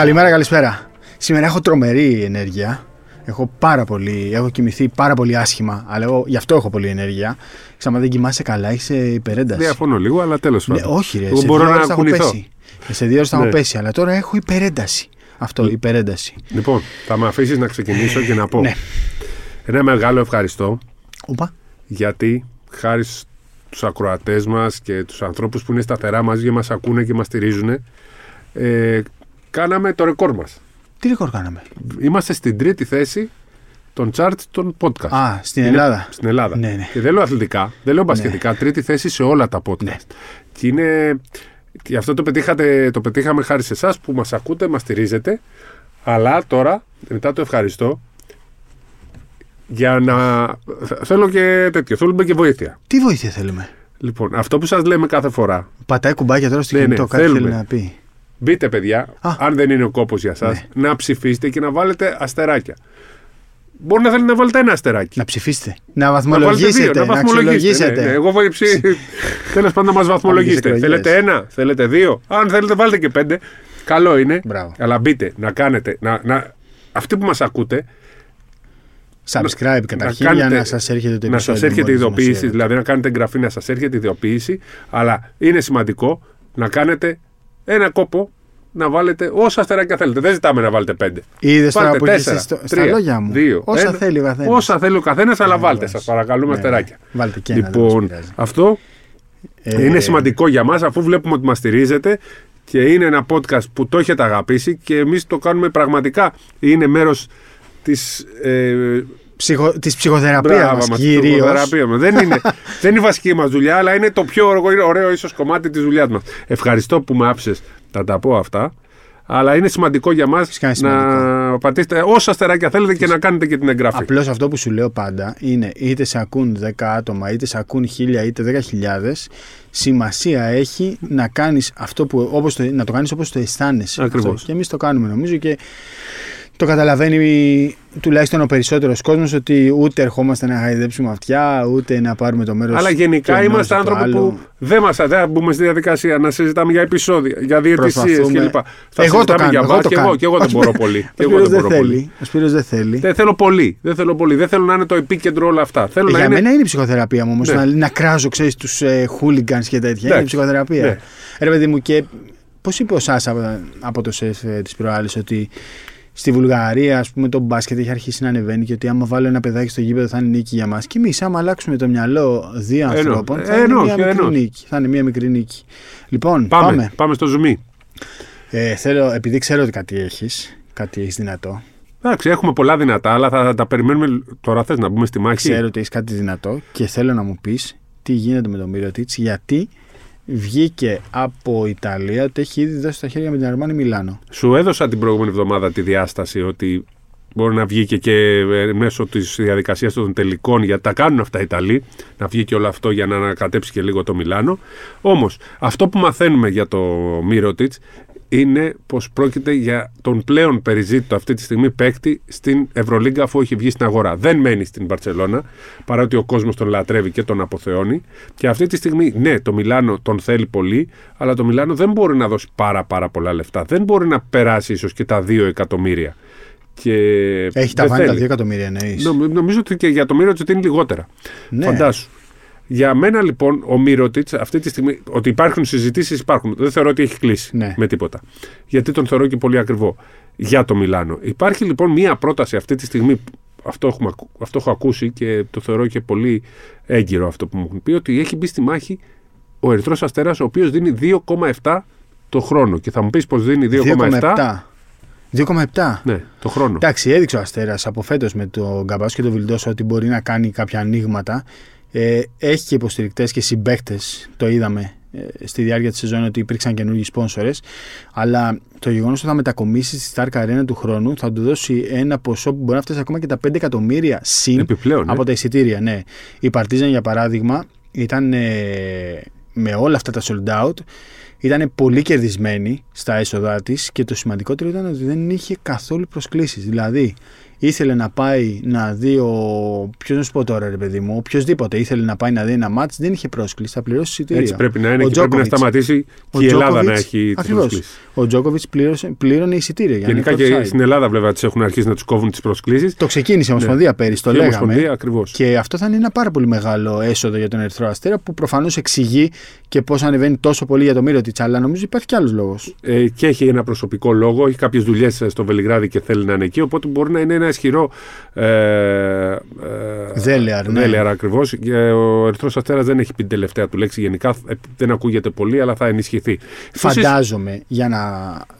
Καλημέρα, καλησπέρα. Σήμερα έχω τρομερή ενέργεια. Έχω πάρα πολύ, έχω κοιμηθεί πάρα πολύ άσχημα, αλλά εγώ, γι' αυτό έχω πολύ ενέργεια. Ξάμα δεν κοιμάσαι καλά, είσαι υπερένταση. Διαφωνώ λίγο, αλλά τέλος Ναι, πάντων. όχι, ρε. Εγώ σε μπορώ δύο να ώρες θα έχω κουνηθώ. πέσει. Ε, Σε δύο ώρες θα έχω Ναι. πέσει, αλλά τώρα έχω υπερένταση. Αυτό, υπερένταση. Λοιπόν, θα με αφήσεις να ξεκινήσω και να πω Ναι. ένα μεγάλο ευχαριστώ Ούπα. γιατί χάρη στους ακροατές μας και τους ανθρώπους που είναι σταθερά μαζί και μας ακούνε και μας στηρίζουν ε, κάναμε το ρεκόρ μας. Τι ρεκόρ κάναμε; Είμαστε στην τρίτη θέση των charts των podcast. Α, στην Είναι Ελλάδα. Στην Ελλάδα. Ναι, ναι. Και δεν λέω αθλητικά, δεν λέω μπασκετικά, τρίτη θέση σε όλα τα podcast. Ναι. Και είναι. Και αυτό το, πετύχατε, το πετύχαμε χάρη σε εσάς που μας ακούτε, μας στηρίζετε. Αλλά τώρα, μετά το ευχαριστώ, για να. Θέλω και τέτοιο. Θέλουμε και βοήθεια. Τι βοήθεια θέλουμε; Λοιπόν, αυτό που σας λέμε κάθε φορά. Πατάει κουμπάκια τώρα στο Ναι, ναι, κινητό, κάτι θέλουμε. θέλει να πει. Μπείτε, παιδιά, Α. αν δεν είναι ο κόπος για εσά, Ναι. να ψηφίσετε και να βάλετε αστεράκια. Μπορεί να θέλετε να βάλετε ένα αστεράκι. Να ψηφίσετε. Να Να βάλετε βαθμολογήσετε. δύο, Να, βαθμολογήσετε. αξιολογήσετε. Ναι, ναι. Εγώ βάλει ψή. Τέλος πάντων, να μας βαθμολογήσετε. Πάμε για τις Θέλετε ένα, θέλετε δύο. Αν θέλετε, βάλτε και πέντε. Καλό είναι. Μπράβο. Αλλά μπείτε να κάνετε. Να, να, αυτοί που μας ακούτε, Subscribe καταρχήν να για κάνετε- να σας έρχεται το να σας επεισόδιο έρχεται η μόλις ειδοποίηση, δημοσιεύεται. δηλαδή να κάνετε εγγραφή, να σας έρχεται η ειδοποίηση. Αλλά είναι σημαντικό να κάνετε ένα κόπο να βάλετε όσα αστεράκια θέλετε. Δεν ζητάμε να βάλετε πέντε. Είδες τώρα Βάλτε που έρχεσαι τέσσερα, στο, στα τρία, λόγια μου. δύο, Όσα ένα. θέλει ο καθένας. Όσα θέλει ο καθένας, αλλά Ναι, βάλτε. βάζεις. Σας παρακαλούμε Ναι, αστεράκια. ναι. Βάλτε και ένα, δεν μας Λοιπόν, πειράζει. αυτό Ε, είναι σημαντικό για μας αφού βλέπουμε ότι μας στηρίζετε και είναι ένα podcast που το έχετε αγαπήσει και εμείς το κάνουμε πραγματικά. Είναι μέρος της... Ε, Ψυχο, της ψυχοθεραπείας μπράβο μας μας, κυρίως. ψυχοθεραπεία μας. δεν, είναι, δεν είναι η βασική μας δουλειά, αλλά είναι το πιο ωραίο, ωραίο ίσως κομμάτι της δουλειάς μας. Ευχαριστώ που με άφησες να τα πω αυτά. Αλλά είναι σημαντικό για μας Φυσικά είναι να σημαντικό. πατήσετε όσα αστεράκια θέλετε και να κάνετε και την εγγραφή. Απλώς αυτό που σου λέω πάντα είναι είτε σε ακούν 10 άτομα, είτε σε ακούν 1000 είτε 10.000, σημασία έχει να κάνεις αυτό που, όπως το, να το κάνεις όπως το αισθάνεσαι. Ακριβώς. Αυτό. Και εμείς το κάνουμε νομίζω και το καταλαβαίνει τουλάχιστον ο περισσότερος κόσμος ότι ούτε ερχόμαστε να χαϊδέψουμε αυτιά, ούτε να πάρουμε το μέρος Αλλά γενικά του ενός είμαστε ή του άνθρωποι άλλου. που δεν μας δεν θα μπούμε στη διαδικασία να συζητάμε για επεισόδια, για διαιτησίες Προσπαθούμε. κλπ. Θα Εγώ το συζητάμε κάνω, για εγώ το μπάσκετ, κάνω. εγώ, και εγώ δεν Ο μπορώ Σπύρος- πολύ. Ο Και εγώ Σπύρος δεν δεν μπορώ πολύ. θέλει. Ο Σπύρος δεν θέλει. Δεν θέλω πολύ. Δεν θέλω πολύ. Δεν θέλω να είναι το επίκεντρο όλα αυτά. Θέλω Ε, να για είναι. μένα είναι η ψυχοθεραπεία μου όμως. Ναι. Να, να κράζω, ξέρεις, τους ε, hooligans και τέτοια. Είναι η Εντάξει, ψυχοθεραπεία. ναι. Ρε παιδί μου, και πώς είπε ο Σάσα από, από το σεφ ε, της προάλλη ότι στη Βουλγαρία, ας πούμε, το μπάσκετ έχει αρχίσει να ανεβαίνει και ότι άμα βάλω ένα παιδάκι στο γήπεδο θα είναι νίκη για μας. Και εμείς, άμα αλλάξουμε το μυαλό δύο Εννοώ. ανθρώπων, θα Ε, είναι εννοώ, μια και μικρή εννοώ. νίκη. Θα είναι μια μικρή νίκη. Λοιπόν, Πάμε. πάμε. πάμε. στο zoom. Ε, θέλω, επειδή ξέρω ότι κάτι έχεις, κάτι έχεις δυνατό. Εντάξει, έχουμε πολλά δυνατά, αλλά θα τα περιμένουμε. Τώρα θες να μπούμε στη μάχη; Ξέρω ότι έχεις κάτι δυνατό και θέλω να μου πεις τι γίνεται με τον Μύρωτιτ, γιατί βγήκε από Ιταλία ότι έχει ήδη δώσει τα χέρια με την Αρμάνη Μιλάνο. Σου έδωσα την προηγούμενη εβδομάδα τη διάσταση ότι μπορεί να βγει και, και ε, μέσω της διαδικασίας των τελικών, γιατί τα κάνουν αυτά οι Ιταλοί, να βγει και όλο αυτό για να ανακατέψει και λίγο το Μιλάνο. Όμως, αυτό που μαθαίνουμε για το Μύρωτιτς είναι πως πρόκειται για τον πλέον περιζήτητο αυτή τη στιγμή παίκτη στην Ευρωλίγκα αφού έχει βγει στην αγορά. Δεν μένει στην Παρσελώνα, παρότι ο κόσμος τον λατρεύει και τον αποθεώνει. Και αυτή τη στιγμή, ναι, το Μιλάνο τον θέλει πολύ, αλλά το Μιλάνο δεν μπορεί να δώσει πάρα, πάρα πολλά λεφτά. Δεν μπορεί να περάσει ίσως και τα 2 εκατομμύρια. Και Έχει τα δεν βάνη τα θέλει. 2 εκατομμύρια εννοείς. Νομ- νομίζω ότι και για το Μύρωτιτ είναι λιγότερα. Ναι. Φαντάσου. Για μένα λοιπόν ο Μύρωτιτς αυτή τη στιγμή. Ότι υπάρχουν συζητήσεις, υπάρχουν. Δεν θεωρώ ότι έχει κλείσει Ναι. με τίποτα. Γιατί τον θεωρώ και πολύ ακριβό για το Μιλάνο. Υπάρχει λοιπόν μία πρόταση αυτή τη στιγμή. που Αυτό, έχουμε, ακου- αυτό έχω ακούσει και το θεωρώ και πολύ έγκυρο αυτό που μου έχουν πει. Ότι έχει μπει στη μάχη ο Ερυθρός Αστέρας, ο οποίος δίνει 2,7 το χρόνο. Και θα μου πεις πως δίνει 2,7. 2,7. 2,7. Ναι, το χρόνο. Εντάξει, έδειξε ο Αστέρας από φέτος με τον Γκαμπάσο και τον Βιλντόσο ότι μπορεί να κάνει κάποια ανοίγματα. Ε, έχει και υποστηρικτές και συμπαίκτες, το είδαμε ε, στη διάρκεια της σεζόν ότι υπήρξαν καινούργιοι σπόνσορες. Αλλά το γεγονός ότι θα μετακομίσει στη Stark Arena του χρόνου θα του δώσει ένα ποσό που μπορεί να φτάσει ακόμα και τα 5 εκατομμύρια συν Επιπλέον. ε. από τα εισιτήρια. Ναι. Η Παρτίζαν, για παράδειγμα, ήταν ε, με όλα αυτά τα sold out. Ήταν πολύ κερδισμένη στα έσοδά της και το σημαντικότερο ήταν ότι δεν είχε καθόλου προσκλήσεις. Δηλαδή, ήθελε να πάει να δει ο. Ποιος να σου πω τώρα, ρε παιδί μου, οποιοδήποτε ήθελε να πάει να δει ένα μάτς, δεν είχε πρόσκληση, θα πληρώσει εισιτήρια. Έτσι πρέπει να είναι Ο και πρέπει να Djokovic- σταματήσει ο και η Ελλάδα να Djokovic- έχει τις Ακριβώς. προσκλήσεις. Ο Τζόκοβιτ πλήρωνε εισιτήρια. Για να Γενικά είναι και courtside. στην Ελλάδα βέβαια τις έχουν αρχίσει να τους κόβουν τις προσκλήσεις. Το ξεκίνησε η Ομοσπονδία πέρυσι, το Και η λέγαμε. Ομοσπονδία ακριβώς. Και αυτό θα είναι ένα πάρα πολύ μεγάλο έσοδο για τον Ερυθρό Αστέρα που προφανώς εξηγεί και πώς ανεβαίνει τόσο πολύ για το Μύρο τη. Αλλά νομίζω υπάρχει κι άλλος λόγος. Ε, και έχει ένα προσωπικό λόγο, έχει κάποιες δουλειές στο Βελιγράδι και θέλει να είναι εκεί, οπότε μπορεί να είναι ένα ισχυρό ε, ε, Δέλεαρ, ναι. Δέλεαρ ακριβώς. Και ο Ερυθρός Αστέρας δεν έχει πει την τελευταία του λέξη γενικά, ε, δεν ακούγεται πολύ, αλλά θα ενισχυθεί. Επίσης, Φαντάζομαι για να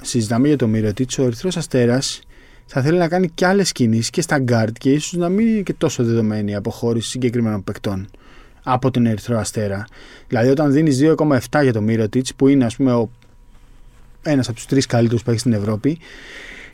συζητάμε για το Μίρο ο Ερυθρός Αστέρας θα θέλει να κάνει και άλλες κινήσεις και στα γκάρτ και ίσως να μην είναι και τόσο δεδομένη η αποχώρηση συγκεκριμένων παικτών από τον Ερυθρό Αστέρα. Δηλαδή, όταν δίνεις 2,7 για το Μίρο που είναι ας πούμε ο ένας από τους τρεις καλύτερους που έχει στην Ευρώπη,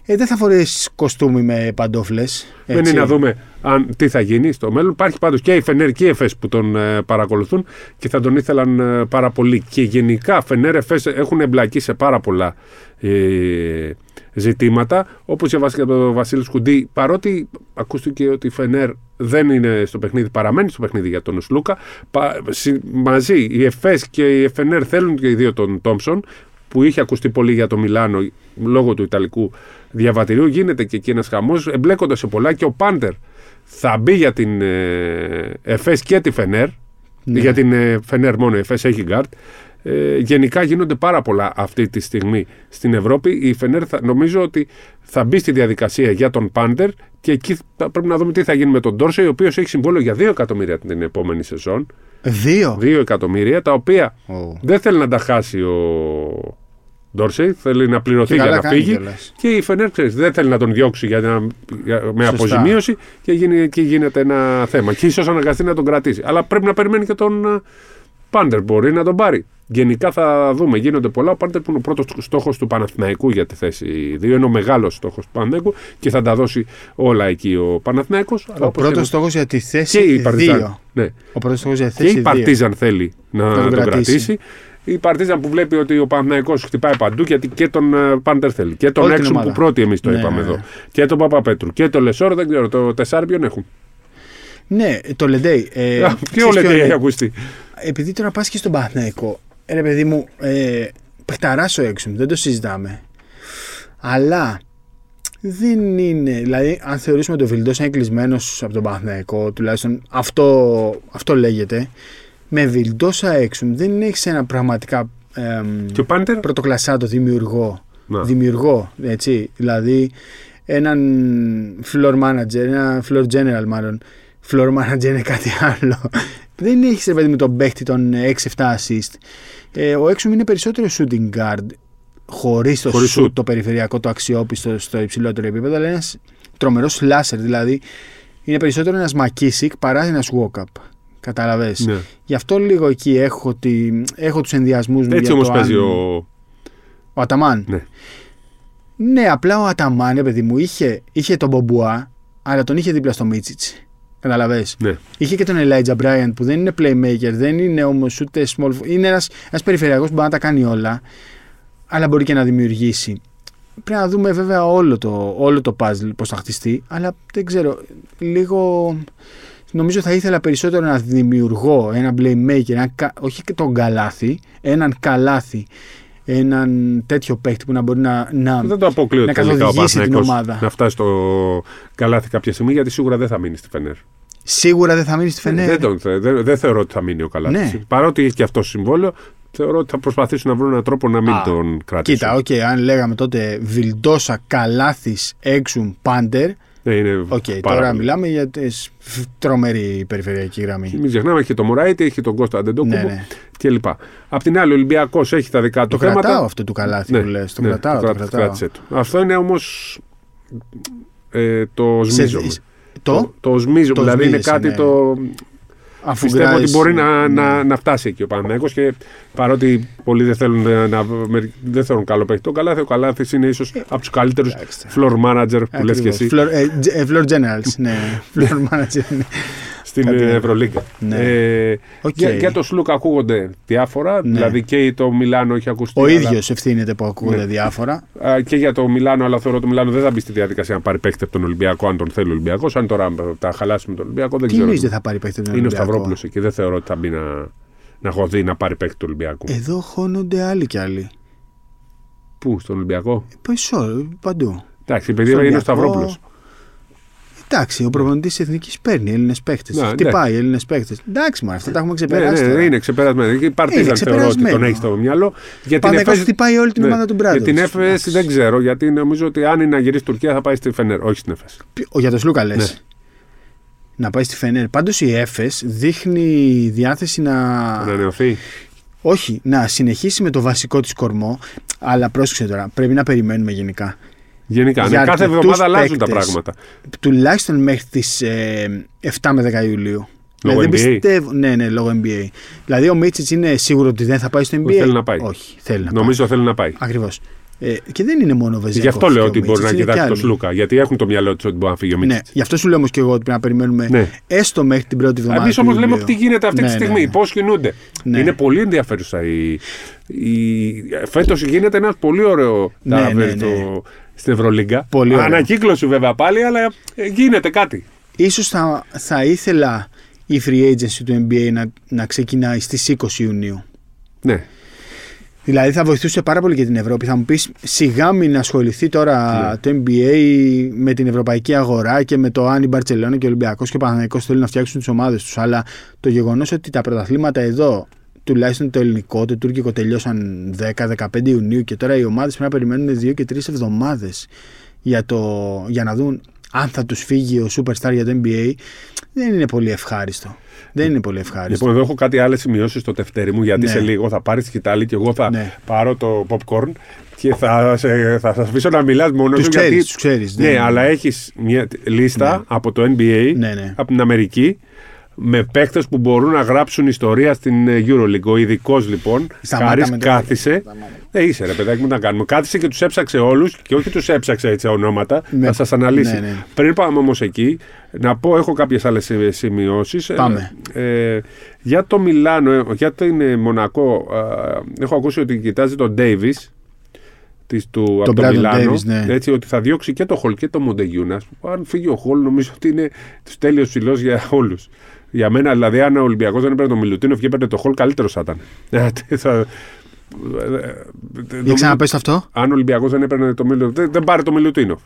ε, δεν θα φορέσεις κοστούμι με παντόφλες. Δεν είναι να δούμε αν, τι θα γίνει στο μέλλον. Υπάρχει πάντως και η Φενέρ και η ΕΦΕΣ που τον ε, παρακολουθούν και θα τον ήθελαν ε, πάρα πολύ. Και γενικά Φενέρ ΕΦΕΣ έχουν εμπλακεί σε πάρα πολλά ε, ζητήματα. Όπως διαβάστηκε από τον Βασίλη Σκουντή, παρότι ακούστηκε ότι η Φενέρ δεν είναι στο παιχνίδι, παραμένει στο παιχνίδι για τον Σλούκα. Πα, συ- μαζί η ΕΦΕΣ και η Φενέρ θέλουν και οι δύο τον Τόμψον που είχε ακουστεί πολύ για το Μιλάνο λόγω του Ιταλικού διαβατηρίου. Γίνεται και εκεί ένας χαμός. Εμπλέκονται σε πολλά και ο Πάντερ θα μπει για την ε, ΕΦΕΣ και τη Φενέρ. Ναι. Για την ε, Φενέρ μόνο, η ΕΦΕΣ έχει γκάρτ. Ε, γενικά γίνονται πάρα πολλά αυτή τη στιγμή στην Ευρώπη. Η Φενέρ θα, νομίζω ότι θα μπει στη διαδικασία για τον Πάντερ και εκεί θα, πρέπει να δούμε τι θα γίνει με τον Ντόρσεϊ, ο οποίος έχει συμβόλαιο για 2 εκατομμύρια την επόμενη σεζόν. Δύο; 2 εκατομμύρια, τα οποία Ω. δεν θέλει να τα χάσει ο Ντόρσεϊ, θέλει να πληρωθεί Και για καλά να κάνει φύγει. κιόλας. Και η Φενέρ ξέρεις, δεν θέλει να τον διώξει για να, για- με Σωστά. αποζημίωση και γίνει, εκεί γίνεται ένα θέμα. Και ίσως αναγκαστεί να τον κρατήσει. Αλλά πρέπει να περιμένει και τον ε, Πάντερ. Μπορεί να τον πάρει. Γενικά θα δούμε. Γίνονται πολλά. Ο Πάντερ που είναι ο πρώτος στόχος του Παναθηναϊκού για τη θέση 2. Είναι ο μεγάλος στόχος του Παναθηναϊκού και θα τα δώσει όλα εκεί ο Παναθηναϊκός. Αλλά Ο όπως πρώτος και- στόχος για τη και θέση η Παρτιζάν. 2. Ναι. Ο πρώτος στόχος για τη Και θέση η 2. Παρτίζαν θέλει να, τον τον κρατήσει. κρατήσει. Η Παρτίζαν που βλέπει ότι ο Παναθηναϊκός χτυπάει παντού γιατί και τον ε, Πάντερ θέλει. Και τον Όλη την Έξουμ ομάδα. που πρώτοι εμείς το Ναι, είπαμε ναι, εδώ. ναι. Και τον Παπαπέτρου. Και τον Λεσόρ δεν ξέρω. Το τεσσάρι ποιον έχουν. Ναι, το Λεντέι. Ε, Α, Ποιο ξέρεις λέτε ποιο έχει είναι; ακουστεί. Επειδή τώρα πας και στον Παναθηναϊκό, ε, ρε παιδί μου, ε, παιχταράς ο Έξουμ, δεν το συζητάμε. Αλλά δεν είναι. Δηλαδή, αν θεωρήσουμε ότι ο Βιλντός είναι κλεισμένος από τον Παναθηναϊκό, τουλάχιστον αυτό, αυτό λέγεται. Με Βιλντόσα Έξουμ δεν έχεις ένα πραγματικά εμ, Και ο Πάντερ; πρωτοκλασσάτο δημιουργό. Να. Δημιουργό, έτσι. Δηλαδή, έναν floor manager, ένα floor general μάλλον. Floor manager είναι κάτι άλλο. Δεν έχεις ρε παιδί με τον παίχτη των 6-7 assist. Ε, ο Έξουμ είναι περισσότερο shooting guard χωρίς το Χωρίς shoot, shoot. το περιφερειακό, το αξιόπιστο στο υψηλότερο επίπεδο, αλλά ένας τρομερός slasher. Δηλαδή, είναι περισσότερο ένας Μακίσικ παρά ένας walk-up. Κατάλαβες. Ναι. Γι' αυτό λίγο εκεί έχω, τη, έχω τους ενδιασμούς μου. Έτσι για όμως το παίζει αν- ο. ο Αταμάν. Ναι. Ναι, απλά ο Αταμάν, ρε παιδί μου, είχε, είχε τον Μπομπουά, αλλά τον είχε δίπλα στο Μίτσιτς. Καταλαβέ. Ναι. Είχε και τον Elijah Bryant που δεν είναι playmaker, δεν είναι όμως ούτε small. Είναι ένα ένας περιφερειακός που μπορεί να τα κάνει όλα, αλλά μπορεί και να δημιουργήσει. Πρέπει να δούμε βέβαια όλο το, όλο το puzzle πώς θα χτιστεί, αλλά δεν ξέρω. Λίγο. Νομίζω θα ήθελα περισσότερο ένα δημιουργό, ένα playmaker, ένα, κα- όχι και τον καλάθι, έναν καλάθι, έναν τέτοιο παίχτη που να μπορεί να, να, Δεν το αποκλείω να τελικά ο καθοδηγήσει την Παναθηναϊκός ομάδα. να φτάσει στο καλάθι κάποια στιγμή γιατί σίγουρα δεν θα μείνει στη Φενέρ. Σίγουρα δεν θα μείνει στη Φενέρ. Δεν, τον, θε- δεν, δεν θεωρώ ότι θα μείνει ο Καλάθης. Ναι. Παρότι έχει και αυτό συμβόλαιο, θεωρώ ότι θα προσπαθήσουν να βρουν έναν τρόπο να μην Α, τον κρατήσουν. Κοίτα, οκ, αν λέγαμε τότε Βιλντόσα, Καλάθης, Έξουμ, Πάντερ. Ναι, είναι Οκ, πάρα τώρα πολύ. μιλάμε για τη τρομερή περιφερειακή γραμμή. Μην ξεχνάμε, έχει και το Μωράιτη, έχει τον Κώστα Αντετοκούνμπο Ναι, ναι. κλπ. Απ' την άλλη, ο Ολυμπιακός έχει τα δικά του Το θέματα. κρατάω αυτό του καλάθι Ναι, που λες. Το ναι, κρατάω. Το κράτη- κρατάω. κράτησε το. Αυτό είναι όμως. Ε, το Σε- σμίζομαι. Το, το σμίζομαι, το δηλαδή είναι σμίζεσαι, κάτι ναι. το. Αφού Πιστεύω ότι γκράζεις, μπορεί να, ναι. να, να φτάσει εκεί ο Παναγιώτο και παρότι πολλοί δεν θέλουν, ε, να, μερικ- δεν θέλουν καλό παίχτη. Το Καλάθι, ο Καλάθις είναι ίσως από τους καλύτερους εντάξει. floor manager που λες και Ακριβώς. εσύ Floor, ε, ge- ε, floor generals, ναι. floor manager. ναι. Στην Κάτι άλλο. Ευρωλίγκα. Ναι. Ε, Οκ. για, για το Σλούκα ακούγονται διάφορα. Ναι. Δηλαδή και το Μιλάνο έχει ακουστεί. Ο αλλά- ίδιος ευθύνεται που ακούγονται Ναι. διάφορα. Α, και για το Μιλάνο, αλλά θεωρώ το Μιλάνο δεν θα μπει στη διαδικασία να πάρει παίκτη από τον Ολυμπιακό, αν τον θέλει ο Ολυμπιακός. Αν τώρα τα χαλάσει με τον Ολυμπιακό, δεν Τι ξέρω. εννοείς δεν θα πάρει παίκτη τον Είναι ο Ολυμπιακό; Σταυρόπουλος εκεί. Δεν θεωρώ ότι θα μπει να, να χωθεί να πάρει παίκτη του Ολυμπιακού. Εδώ χώνονται άλλοι κι άλλοι. Πού, στον Ολυμπιακό; Πεσό, παντού. Εντάξει, επειδή Στον είναι ο Ολυμπιακό, Σταυρόπουλος. Εντάξει, ο προπονητής της Εθνικής παίρνει Έλληνες παίκτες. Ναι, Χτυπάει Έλληνες παίκτες. Εντάξει, μα αυτά τα έχουμε Ναι, ξεπεράσει. ναι, τώρα. είναι ξεπερασμένο. Και η Είναι Παρτίζαν θεωρώ ότι τον ξεπερασμένο. έχεις στο μυαλό. Για την Παναθηναϊκός Εφές- χτυπάει όλη την ναι. ομάδα του Για Μπράντοβιτς. την Έφεση Εντάξει. δεν ξέρω, γιατί νομίζω ότι αν είναι να γυρίσει Τουρκία θα πάει στη Φενέρ, όχι στην Έφεση. Ο για το Σλούκα λες. Ναι. Να πάει στη Φενέρ. Πάντως η Έφες δείχνει διάθεση να. Να ανανεωθεί. Όχι, να συνεχίσει με το βασικό της κορμό. Αλλά πρόσεξε τώρα, πρέπει να περιμένουμε γενικά. Γενικά, ναι, Για κάθε αρκετούς εβδομάδα αλλάζουν τα παίκτες. πράγματα. Τουλάχιστον μέχρι τις ε, 7 με 10 Ιουλίου. Λόγω δεν NBA? πιστεύω. Ναι, ναι, λόγω NBA. Δηλαδή ο Μίτσιτς είναι σίγουρο ότι δεν θα πάει στο NBA. θέλει να πάει. Όχι, θέλει να Νομίζω θέλει να πάει. πάει. Ακριβώς. Ε, και δεν είναι μόνο ο Βεζέκοφ. Γι' αυτό λέω και ο ότι μπορεί να Μίτσιτς, είναι και κοιτάξει το άλλοι. Σλούκα. Γιατί έχουν το μυαλό τους ότι μπορεί να φύγει ο Ναι, Μίτσιτς. γι' αυτό σου λέω όμως και εγώ ότι πρέπει να περιμένουμε Ναι. έστω μέχρι την πρώτη εβδομάδα. Εμείς του όμως λέμε Ιουλίου. τι γίνεται αυτή Ναι, τη ναι, στιγμή, ναι. πώς κινούνται. Ναι. Είναι πολύ ενδιαφέρουσα η. η... Φέτος γίνεται ένας πολύ ωραίο Ναι, ταβέρ ναι, ναι. το- στην Ευρωλίγκα. Πολύ ωραίο. Ανακύκλωση βέβαια πάλι, αλλά ε, γίνεται κάτι. Ίσως θα, θα ήθελα η free agency του NBA να, να ξεκινάει στις 20 Ιουνίου. Ναι. Δηλαδή θα βοηθούσε πάρα πολύ και την Ευρώπη. Θα μου πεις σιγά μην ασχοληθεί τώρα Ναι. το NBA με την ευρωπαϊκή αγορά και με το αν η Μπαρσελόνα και ο Ολυμπιακός και ο Παναθηναϊκός θέλουν να φτιάξουν τις ομάδες τους. Αλλά το γεγονός ότι τα πρωταθλήματα εδώ, τουλάχιστον το ελληνικό, το τουρκικό, τελειώσαν 10-15 Ιουνίου και τώρα οι ομάδες πρέπει να περιμένουν 2 και 3 εβδομάδες για, το, για να δουν αν θα τους φύγει ο Superstar για το NBA, δεν είναι πολύ ευχάριστο. Δεν είναι πολύ ευχάριστο. Λοιπόν, εδώ έχω κάτι άλλες σημειώσεις στο τευτέρι μου, γιατί Ναι. σε λίγο θα πάρεις τη σκητάλη και εγώ θα Ναι. πάρω το popcorn και θα σε, θα σας αφήσω να μιλάς μόνος Τους σου. ξέρεις, γιατί... τους ξέρεις, Ναι, δεν- αλλά έχεις μια λίστα Ναι. από το NBA, Ναι, ναι. από την Αμερική, με παίκτες που μπορούν να γράψουν ιστορία στην ε, EuroLeague. Ο ειδικός λοιπόν, Σταμάτα Χάρης, με το- κάθισε. Ε, είσαι ρε παιδάκι μου να κάνουμε. Κάθισε και τους έψαξε όλους και όχι τους έψαξε έτσι ονόματα. Με- Θα σας αναλύσει. Ναι, ναι. Πριν πάμε όμως εκεί, να πω, έχω κάποιες άλλες σημειώσεις. Πάμε. Ε, για το Μιλάνο, ε, για την ε, Μονακό, ε, έχω ακούσει ότι κοιτάζει τον Ντέιβι. Της, του, από το Brandon Μιλάνο, Davis, ναι. έτσι, ότι θα διώξει και το Χολ και το Μοντεγιούνας. Αν φύγει ο Χολ, νομίζω ότι είναι τους τέλειο ψηλός για όλους. Για μένα, δηλαδή, αν ο Ολυμπιακός δεν έπαιρνε τον Μιλουτίνοφ και έπαιρνε το Χολ, καλύτερος θα ήταν. Ε, θα- Για ξαναπες το αυτό. Αν ο Ολυμπιακός δεν έπαιρνε το Μιλουτίνοφ, δεν, δεν πάρε το Μιλουτίνοφ.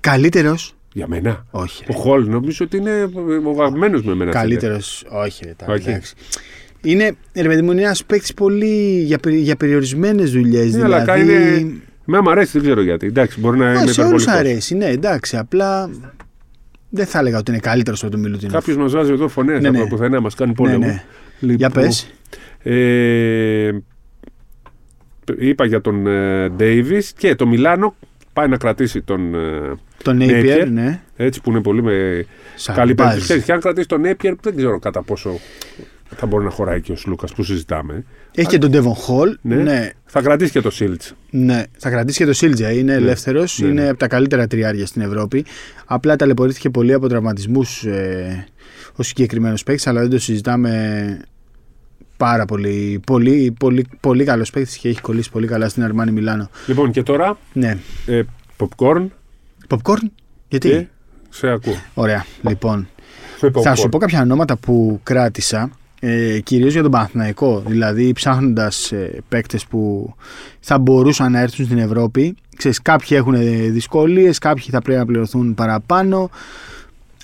Καλύτερος; Για μένα. Όχι. Ο Χολ νομίζω ότι είναι ο αγαπημένος με μένα. Καλύτερος. Όχι, ρε, τα, Όχι. εντάξει. Είναι, ρε παιδί μου, είναι ένας παίκτης πολύ για, περι- για περιορισμένες δουλειές. Ναι, δηλαδή, αλλά είναι. Με μου αρέσει, δεν ξέρω γιατί. Εντάξει, μπορεί να Α, είναι σε όλους υπερβολικός. αρέσει, ναι, εντάξει. Απλά δεν θα έλεγα ότι είναι καλύτερος από τον Μιλουτίνο. Κάποιος μας βάζει εδώ φωνές Ναι, από ναι. πουθενά, μας κάνει πόλεμο. Ναι, ναι. Λοιπόν, Για πες. Ε, είπα για τον ε, Ντέιβις και το Μιλάνο πάει να κρατήσει τον ε, Τον Napier. Napier, ναι. έτσι που είναι πολύ με Σαν καλή μπάζ. περίπτωση. Ξέρεις, Και αν κρατήσει τον Napier δεν ξέρω κατά πόσο θα μπορεί να χωράει και ο Σλούκας που συζητάμε. Έχει και τον Devon Hall. Ναι. Ναι. Θα κρατήσει και το Σίλτς. Ναι, θα κρατήσει και το Σίλτζα. Είναι ελεύθερος. Ναι, είναι ναι. από τα καλύτερα τριάρια στην Ευρώπη. Απλά ταλαιπωρήθηκε πολύ από τραυματισμούς ε, ο συγκεκριμένος παίκτης, αλλά δεν το συζητάμε πάρα πολύ. Πολύ, πολύ, πολύ καλός παίκτης και έχει κολλήσει πολύ καλά στην Αρμάνι Μιλάνο. Λοιπόν και τώρα Ναι. ε, popcorn Popcorn, γιατί; και σε ακούω. Ωραία, λοιπόν. Με Θα popcorn. σου πω κάποια ονόματα που κράτησα, ε, κυρίως για τον Παναθηναϊκό, δηλαδή ψάχνοντας ε, παίκτες που θα μπορούσαν να έρθουν στην Ευρώπη. Ξέρεις, κάποιοι έχουν ε, δυσκολίες, κάποιοι θα πρέπει να πληρωθούν παραπάνω,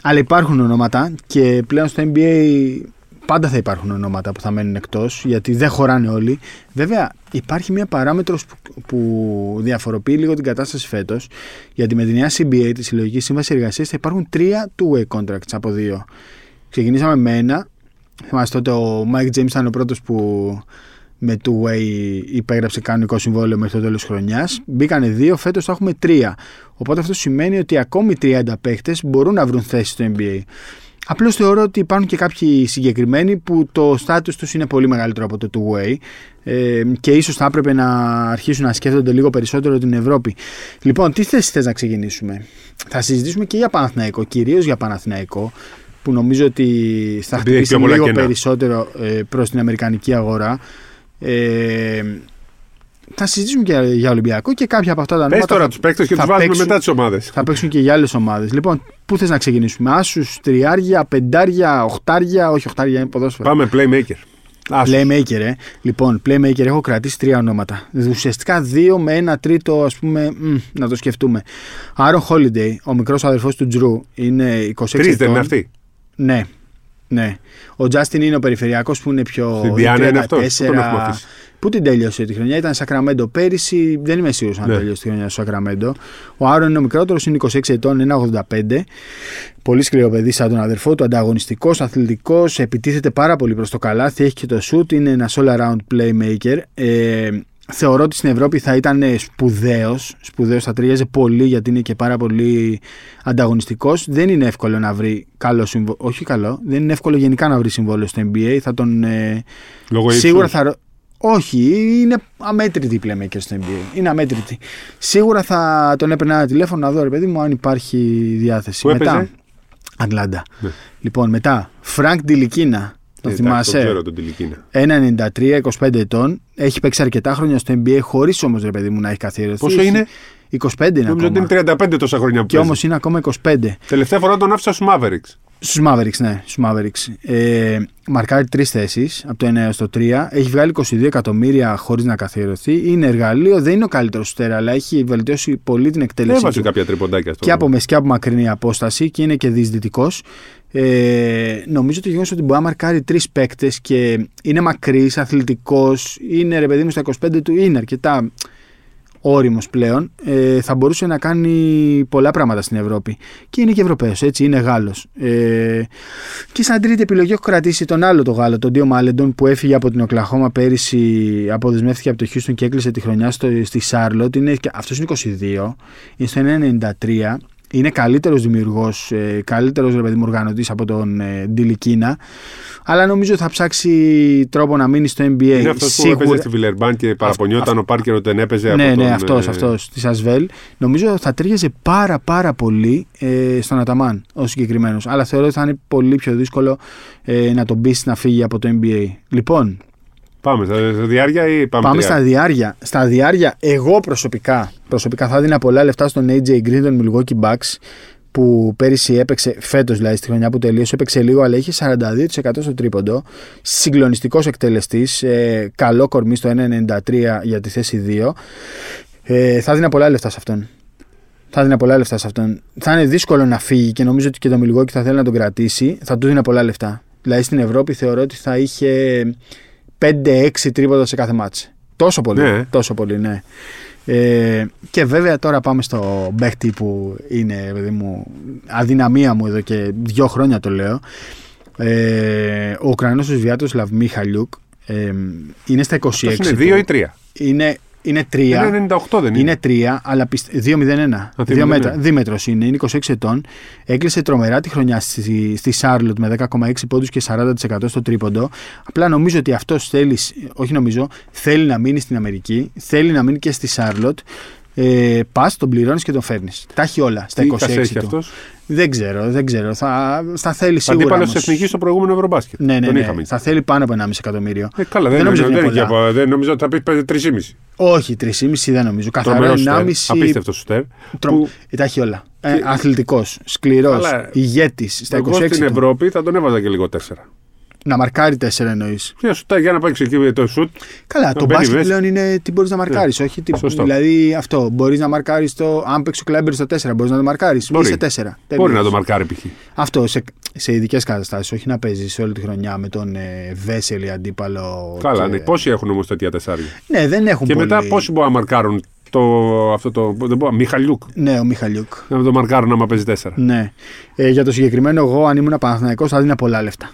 αλλά υπάρχουν ονόματα και πλέον στο NBA πάντα θα υπάρχουν ονόματα που θα μένουν εκτός, γιατί δεν χωράνε όλοι. Βέβαια, υπάρχει μια παράμετρος που, που διαφοροποιεί λίγο την κατάσταση φέτος, γιατί με τη νέα CBA, τη Συλλογική Σύμβαση Εργασίας, θα υπάρχουν τρία two-way contracts από δύο. Ξεκινήσαμε με ένα. Θυμάστε τότε ο Mike James ήταν ο πρώτος που με two-way υπέγραψε κανονικό συμβόλαιο μέχρι το τέλος χρονιάς. Μπήκανε δύο, φέτος θα έχουμε τρία. Οπότε αυτό σημαίνει ότι ακόμη 30 παίχτες μπορούν να βρουν θέση στο NBA. Απλώς θεωρώ ότι υπάρχουν και κάποιοι συγκεκριμένοι που το status τους είναι πολύ μεγαλύτερο από το two-way ε, και ίσως θα έπρεπε να αρχίσουν να σκέφτονται λίγο περισσότερο την Ευρώπη. Λοιπόν, τι θέση θες να ξεκινήσουμε; Θα συζητήσουμε και για Παναθηναϊκό, κυρίως για Παναθηναϊκό. Που νομίζω ότι θα Επειδή έχει χτυπήσει πιο πολλά λίγο κενά. περισσότερο ε, προς την Αμερικανική αγορά. Ε, θα συζητήσουμε και για Ολυμπιακό και κάποια από αυτά τα Πες νόματα τώρα θα, τους παίκτες και θα τους βάζουμε παίξουν- μετά τις ομάδες. θα παίξουν και για άλλες ομάδες. Λοιπόν, πού θες να ξεκινήσουμε, Άσους, Τριάρια, Πεντάρια, Οχτάρια, όχι Οχτάρια είναι ποδόσφαιρο. Πάμε playmaker. Άσους. Playmaker, ε. Λοιπόν, playmaker έχω κρατήσει τρία ονόματα. Ουσιαστικά δύο με ένα τρίτο, ας πούμε, μ, να το σκεφτούμε. Άρον Holiday, ο μικρός αδερφός του Τζρου, είναι 26 Τρεις δεν ετών. είναι αυτοί. Ναι. Ναι. Ο Τζάστιν είναι ο περιφερειακός που είναι πιο. Στην Διάνα είναι αυτός. 34. Πού τον έχουμε αφήσει; Πού την τέλειωσε τη χρονιά, ήταν Σακραμέντο πέρυσι. Δεν είμαι σίγουρος αν Ναι. τέλειωσε τη χρονιά στο Σακραμέντο. Ο Άρον είναι ο μικρότερος, είναι 26 ετών, 1,85. Πολύ σκληρό παιδί σαν τον αδερφό του, ανταγωνιστικός, αθλητικός, επιτίθεται πάρα πολύ προς το καλάθι, έχει και το σουτ, είναι ένας all around playmaker. Ε, θεωρώ ότι στην Ευρώπη θα ήταν σπουδαίος. Σπουδαίος θα ταιριάζει πολύ γιατί είναι και πάρα πολύ ανταγωνιστικός. Δεν είναι εύκολο να βρει καλό συμβόλαιο. Όχι καλό, δεν είναι εύκολο γενικά να βρει συμβόλαιο στο NBA. Θα τον. Ε, Λόγω Σίγουρα ύψους. θα. ρω- Όχι, είναι αμέτρητη η playmaker στο NBA. Είναι αμέτρητη. Σίγουρα θα τον έπαιρνα ένα τηλέφωνο να δω, ρε παιδί μου, αν υπάρχει διάθεση. Πού έπαιζε; Ατλάντα. Ναι. Λοιπόν, μετά, Φρανκ Ντιλικινά. Το Ε, εντάξει, θυμάσαι. Το ξέρω τον Τιλικίνα. 1,93, 25 ετών. Έχει παίξει αρκετά χρόνια στο NBA, χωρίς όμως, ρε παιδί μου, να έχει καθιερωθεί. Πόσο Έχει- είναι; 25 είναι Νομίζω ότι ακόμα. είναι 35 τόσα χρόνια που Και παίζει. όμως είναι ακόμα 25. Τελευταία φορά τον άφησα στους Mavericks. Στους Mavericks, ναι, στους Mavericks. Ε, μαρκάρει τρεις θέσεις, από το 1 έως το 3. Έχει βγάλει 22 εκατομμύρια χωρίς να καθιερωθεί. Είναι εργαλείο, δεν είναι ο καλύτερος στέρα, αλλά έχει βελτιώσει πολύ την εκτέλεσή Έβασε του. κάποια τριποντάκια στο Και από μεσική και από μακρινή απόσταση και είναι και διεισδυτικός. Ε, νομίζω το γεγονός ότι μπορεί να μαρκάρει τρεις παίκτες και είναι μακρύς, αθλητικός, είναι ρε παιδί μου στα 25 του, είναι αρκετά όριμος πλέον, ε, θα μπορούσε να κάνει πολλά πράγματα στην Ευρώπη. Και είναι και Ευρωπαίος, έτσι, είναι Γάλλος. Ε, και σαν τρίτη επιλογή έχω κρατήσει τον άλλο το Γάλλο, τον Ντίο Μάλεντον, που έφυγε από την Οκλαχώμα πέρυσι, αποδεσμεύτηκε από το Houston και έκλεισε τη χρονιά στο, στη Σάρλοτ. Είναι, και- αυτός είναι 22, είναι στο 1,93. Είναι καλύτερος δημιουργός, ε, καλύτερος ρε παιδί μου οργανωτής από τον ε, Ντιλικίνα. Αλλά νομίζω θα ψάξει τρόπο να μείνει στο NBA. Είναι αυτός που έπαιζε στη Βιλερμπάν και παραπονιόταν ο Πάρκερ ότι δεν έπαιζε από Ναι, τον, ναι, αυτός ε, αυτός, της Ασβέλ. Νομίζω θα ταιριάζει πάρα πάρα πολύ ε, στον Αταμάν ο συγκεκριμένος. Αλλά θεωρώ ότι θα είναι πολύ πιο δύσκολο ε, να τον πείσει να φύγει από το NBA. Λοιπόν, Πάμε στα στα διάρκεια ή πάμε, πάμε τρία; στα διάρκεια. Στα διάρκεια, εγώ προσωπικά, προσωπικά θα δίνα πολλά λεφτά στον AJ Green των Milwaukee Bucks που πέρυσι έπαιξε, φέτος δηλαδή στη χρονιά που τελείωσε, έπαιξε λίγο αλλά είχε 42% στο τρίποντο. Συγκλονιστικός εκτελεστής, ε, καλό κορμί στο 1,93 για τη θέση 2. Ε, θα δίνα πολλά λεφτά σε αυτόν. Θα δίνα πολλά λεφτά σε αυτόν. Θα είναι δύσκολο να φύγει και νομίζω ότι και το Milwaukee θα θέλει να τον κρατήσει. Θα του δίνα πολλά λεφτά. Δηλαδή στην Ευρώπη θεωρώ ότι θα είχε 5-6 τρίποτα σε κάθε μάτς. Τόσο πολύ. Ναι. Τόσο πολύ, ναι. Ε, και βέβαια τώρα πάμε στο παίχτη που είναι παιδί μου, αδυναμία μου εδώ και δύο χρόνια το λέω. Ε, ο Ουκρανός ο Σβιάτος Μιχαλιούκ ε, είναι στα 26 Αυτός είναι του. δύο ή τρία. Είναι, είναι τρία. Είναι 98 δεν είναι. Είναι τρία, αλλά πιστε... 2-0-1. Δύο 2-0-1. μέτρα. Δίμετρο είναι, είναι 26 ετών. Έκλεισε τρομερά τη χρονιά στη, στη Σάρλοτ με 10,6 πόντους και 40% στο τρίποντο. Απλά νομίζω ότι αυτός θέλει, όχι νομίζω, θέλει να μείνει στην Αμερική, θέλει να μείνει και στη Σάρλοτ. Ε, Πας, τον πληρώνεις και τον φέρνεις. Τα έχει όλα στα Τι 26 κασέ έχει του. αυτός; Δεν ξέρω, δεν ξέρω. Θα, θα θέλει σίγουρα. Αντίπαλο όμως. τη εθνικής στο προηγούμενο Ευρωμπάσκετ. Ναι, ναι, Τον ναι. είχαμε. Θα θέλει πάνω από 1,5 εκατομμύριο. Ε, καλά, Δεν δεν, νομίζω νομίζω, ότι δεν, είναι έχει πολλά. από- δεν νομίζω ότι θα πει 3,5. Όχι, 3,5 δεν νομίζω. Καθαρά Τρομερός σουτέρ. 1,5. Απίστευτος σουτέρ. Τρο... που- Ε, Τα έχει όλα. Ε, Και- Αθλητικός, σκληρός, Καλά. ηγέτης στα 26 Εγώ στην του. Ευρώπη θα τον έβαζα και λίγο 4. Να μαρκάρει 4 εννοείς. Για, σουτά, για να παίξει εκεί το σουτ. Καλά, Να το μπαίνει μπάσκετ μέσα. πλέον είναι τι μπορείς να μαρκάρεις. Όχι τι... Σωστό. Δηλαδή αυτό. Μπορείς να μαρκάρεις το. Αν παίξει ο Κλέμπερ στο 4, μπορείς να το μαρκάρεις. Μπορεί. Είσαι 4. Μπορεί να το μαρκάρει π.χ. Αυτό σε, σε ειδικές καταστάσεις. Όχι να παίζεις όλη τη χρονιά με τον ε, Βέσελη αντίπαλο. Καλά, και- ναι. Πόσοι έχουν όμως τέτοια τεσσάρια; Ναι, δεν έχουν Και πολύ. μετά πόσοι μπορούν να μαρκάρουν το, αυτό το. Δεν μπορώ, Μιχαλιούκ. Ναι, ο Μιχαλιούκ. Να το μαρκάρουν άμα παίζει 4. Ναι. Ε, για το συγκεκριμένο, εγώ αν ήμουν Παναθηναϊκός θα δίνα πολλά λεφτά.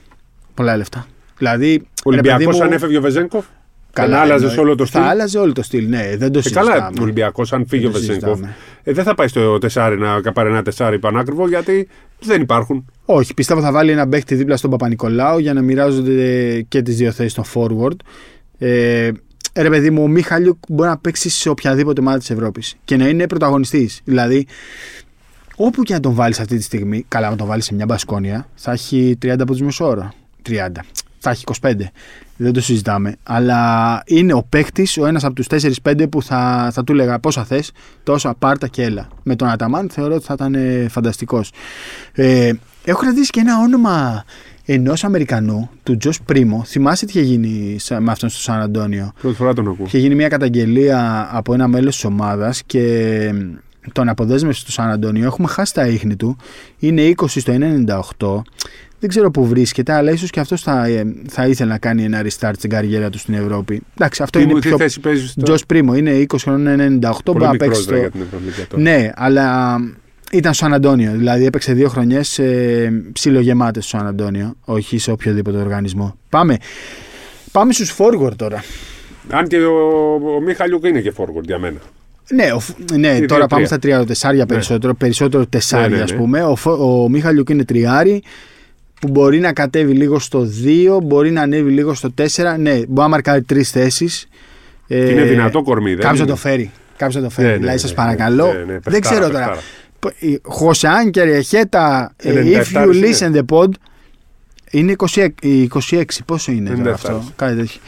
Πολλά λεφτά. Δηλαδή. ρε Ολυμπιακός παιδί μου, αν έφευγε ο Βεζέγκοφ. καλά, θα άλλαζες εννοεί- όλο το στυλ. Θα άλλαζε όλο το στυλ, ναι, δεν το Ε, συζητάμε. καλά, ο Ολυμπιακός, αν φύγει Δεν ο το Βεζέγκοφ, συζητάμε. ε, δεν θα πάει στο 4 να πάρει ένα 4 πανάκριβο γιατί δεν υπάρχουν. Όχι, πιστεύω θα βάλει ένα παίχτη δίπλα στον Παπα-Νικολάου για να μοιράζονται και τις δύο θέσεις στο forward. Ε, ρε παιδί μου, ο Μίχαλιουκ μπορεί να παίξει σε οποιαδήποτε ομάδα της Ευρώπης και να είναι πρωταγωνιστής. Δηλαδή, Όπου και να τον βάλεις αυτή τη στιγμή, καλά, να τον βάλεις σε μια μπασκόνια, θα έχει 30 από τους μεσόωρο. 30. Θα έχει 25. Δεν το συζητάμε. Αλλά είναι ο παίκτης, ο ένας από τους 4-5 που θα, θα του έλεγα πόσα θες, τόσα πάρτα και έλα. Με τον Αταμάν θεωρώ ότι θα ήταν φανταστικός. Ε, έχω κρατήσει και ένα όνομα ενός Αμερικανού, του Τζος Πρίμο. Θυμάσαι τι είχε γίνει με αυτόν στο Σαν Αντώνιο; Πρώτη φορά τον ακούω. Είχε γίνει μια καταγγελία από ένα μέλος της ομάδας και τον αποδέσμευσε στο Σαν Αντώνιο. Έχουμε χάσει τα ίχνη του. Είναι 20 στο 98. Δεν ξέρω πού βρίσκεται, αλλά ίσως και αυτός θα, ε, θα ήθελε να κάνει ένα restart στην καριέρα του στην Ευρώπη. Εντάξει, αυτό Τι είναι μου, τι πιο. θέση παίζεις στο. Τζος Πρίμο είναι 20 χρονών 98. Πολύ Μπορεί να μικρός, παίξει ρε, στο- για την Ευρωλίγα τώρα. Ναι, αλλά ήταν στο Σαν Αντώνιο. Δηλαδή έπαιξε δύο χρονιές ε, ψιλογεμάτες στο Σαν Αντώνιο, όχι σε οποιοδήποτε οργανισμό. Πάμε. Πάμε στους forward τώρα. Αν και ο, ο Μίχαλιουκ είναι και forward για μένα. Ναι, ο, φ- ναι δύο, τώρα πάμε τρία. στα τρία τεσσάρια περισσότερο. Περισσότερο τεσσάρια, Ναι, ναι, ας ναι. πούμε. Ο, Φο- ο Μίχαλιουκ είναι τριάρι που μπορεί να κατέβει λίγο στο 2, μπορεί να ανέβει λίγο στο 4. Ναι, μπορεί να μαρκάρει τρεις θέσεις. Ε, είναι δυνατό κορμί. δεν Κάποιος είναι; το φέρει. Κάποιος το φέρει. Ναι, ναι, δηλαδή, ναι, σα παρακαλώ. ναι, ναι, δεν παιχτάρα, ξέρω τώρα. παιχτάρα. Χωσεάν και Ρεχέτα, ε, 97 if you είναι. listen the pod, είναι 26, 26 πόσο είναι τώρα 97. αυτό. Κάτι τέτοιο.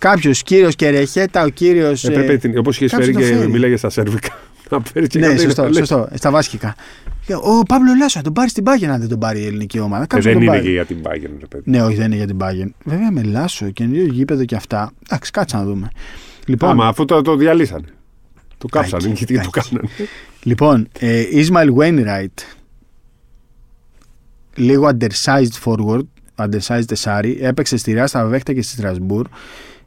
Κάποιος κύριος και Ρεχέτα, ο κύριος. Ε, πρέπει, όπως είχες κάποιος φέρει το και φέρει. μίλαγε στα σερβικά. Να φέρει και Ναι, κάτι σωστό, να λες. σωστό. Στα βάσκικα. Και Ο Παύλο Λάσο να τον πάρεις στην Πάγια αν δεν τον πάρει η ελληνική ομάδα. Ε, Κάποιος δεν τον είναι πάρει. και για την Bayern, ρε παιδί. Ναι, όχι, δεν είναι για την Πάγια. Βέβαια με Λάσο και νέο γήπεδο και αυτά. Εντάξει, κάτσε να δούμε. Λοιπόν, Άμα αφού το, το διαλύσανε. Το κάψανε Κάκι, και τι του κάκι. κάνανε. λοιπόν ε, Ismail Wainwright. Λίγο undersized forward. Undersized τεσάρι. Έπαιξε στη Ράστα Βέχτα και στη Στρασβούρ.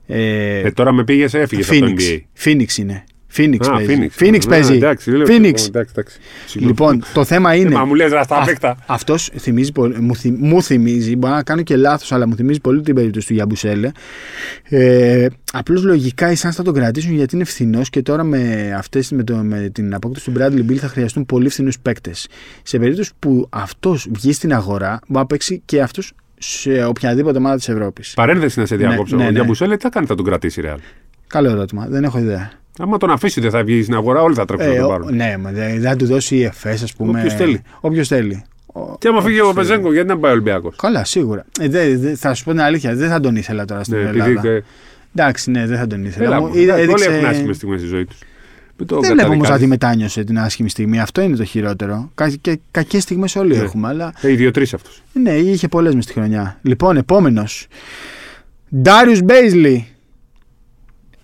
Ε, Ε, τώρα με πήγες, έφυγες από το Phoenix. NBA. Phoenix είναι. Phoenix Α, παίζει. Phoenix. Phoenix Α, παίζει. εντάξει, λέω, Phoenix. εντάξει, εντάξει. Συγγνώμη. Λοιπόν, το θέμα Ε, είναι. Μα μου λες ραστά Α- παίκτα. αυτός θυμίζει πολύ, μου, θυ- μου θυμίζει, μπορεί να κάνω και λάθος, αλλά μου θυμίζει πολύ την περίπτωση του Γιαμπουσέλε. Ε, Απλώς λογικά οι Suns θα τον κρατήσουν γιατί είναι φθηνός και τώρα με, αυτές, με, το, με την απόκτηση του Bradley Bill θα χρειαστούν πολύ φθηνούς παίκτες. Σε περίπτωση που αυτός βγει στην αγορά, μπορεί να παίξει και αυτός σε οποιαδήποτε ομάδα της Ευρώπης. Παρένθεση να σε διακόψω. ναι, Ο ναι. Γιαμπουσέλε τι θα κάνει, θα τον κρατήσει η Real. Καλό ερώτημα, δεν έχω ιδέα. Άμα τον αφήσει δεν θα βγει στην αγορά, όλοι θα τρέξουν να Ε, τον ο- πάρουν. ναι, μα δεν δεν θα του δώσει η ΕΦΕΣ, ας πούμε. Όποιος θέλει. Όποιος θέλει. Ο- Και άμα φύγει ο όποιος θέλει. Πεζέγκο, γιατί δεν πάει ο Ολυμπιακός; Καλά, σίγουρα. Ε, δε, δε- θα σου πω την αλήθεια, δεν θα τον ήθελα τώρα στην Ναι, Ελλάδα. επειδή. ε, Εντάξει, ναι, δεν θα τον ήθελα. Έλα, Μου μου, είδα- εντάξει, Όλοι έδειξε- έχουν άσχημε στιγμές στη ζωή τους. Δεν βλέπω όμως ότι μετάνιωσε την άσχημη στιγμή. Αυτό είναι το χειρότερο. Κα, και κακές στιγμές όλοι Ναι. έχουμε, αλλά Ε, οι δύο-τρεις αυτούς. ναι, είχε πολλές μες στη χρονιά. Λοιπόν, επόμενος. Ντάριου Μπέιζλι.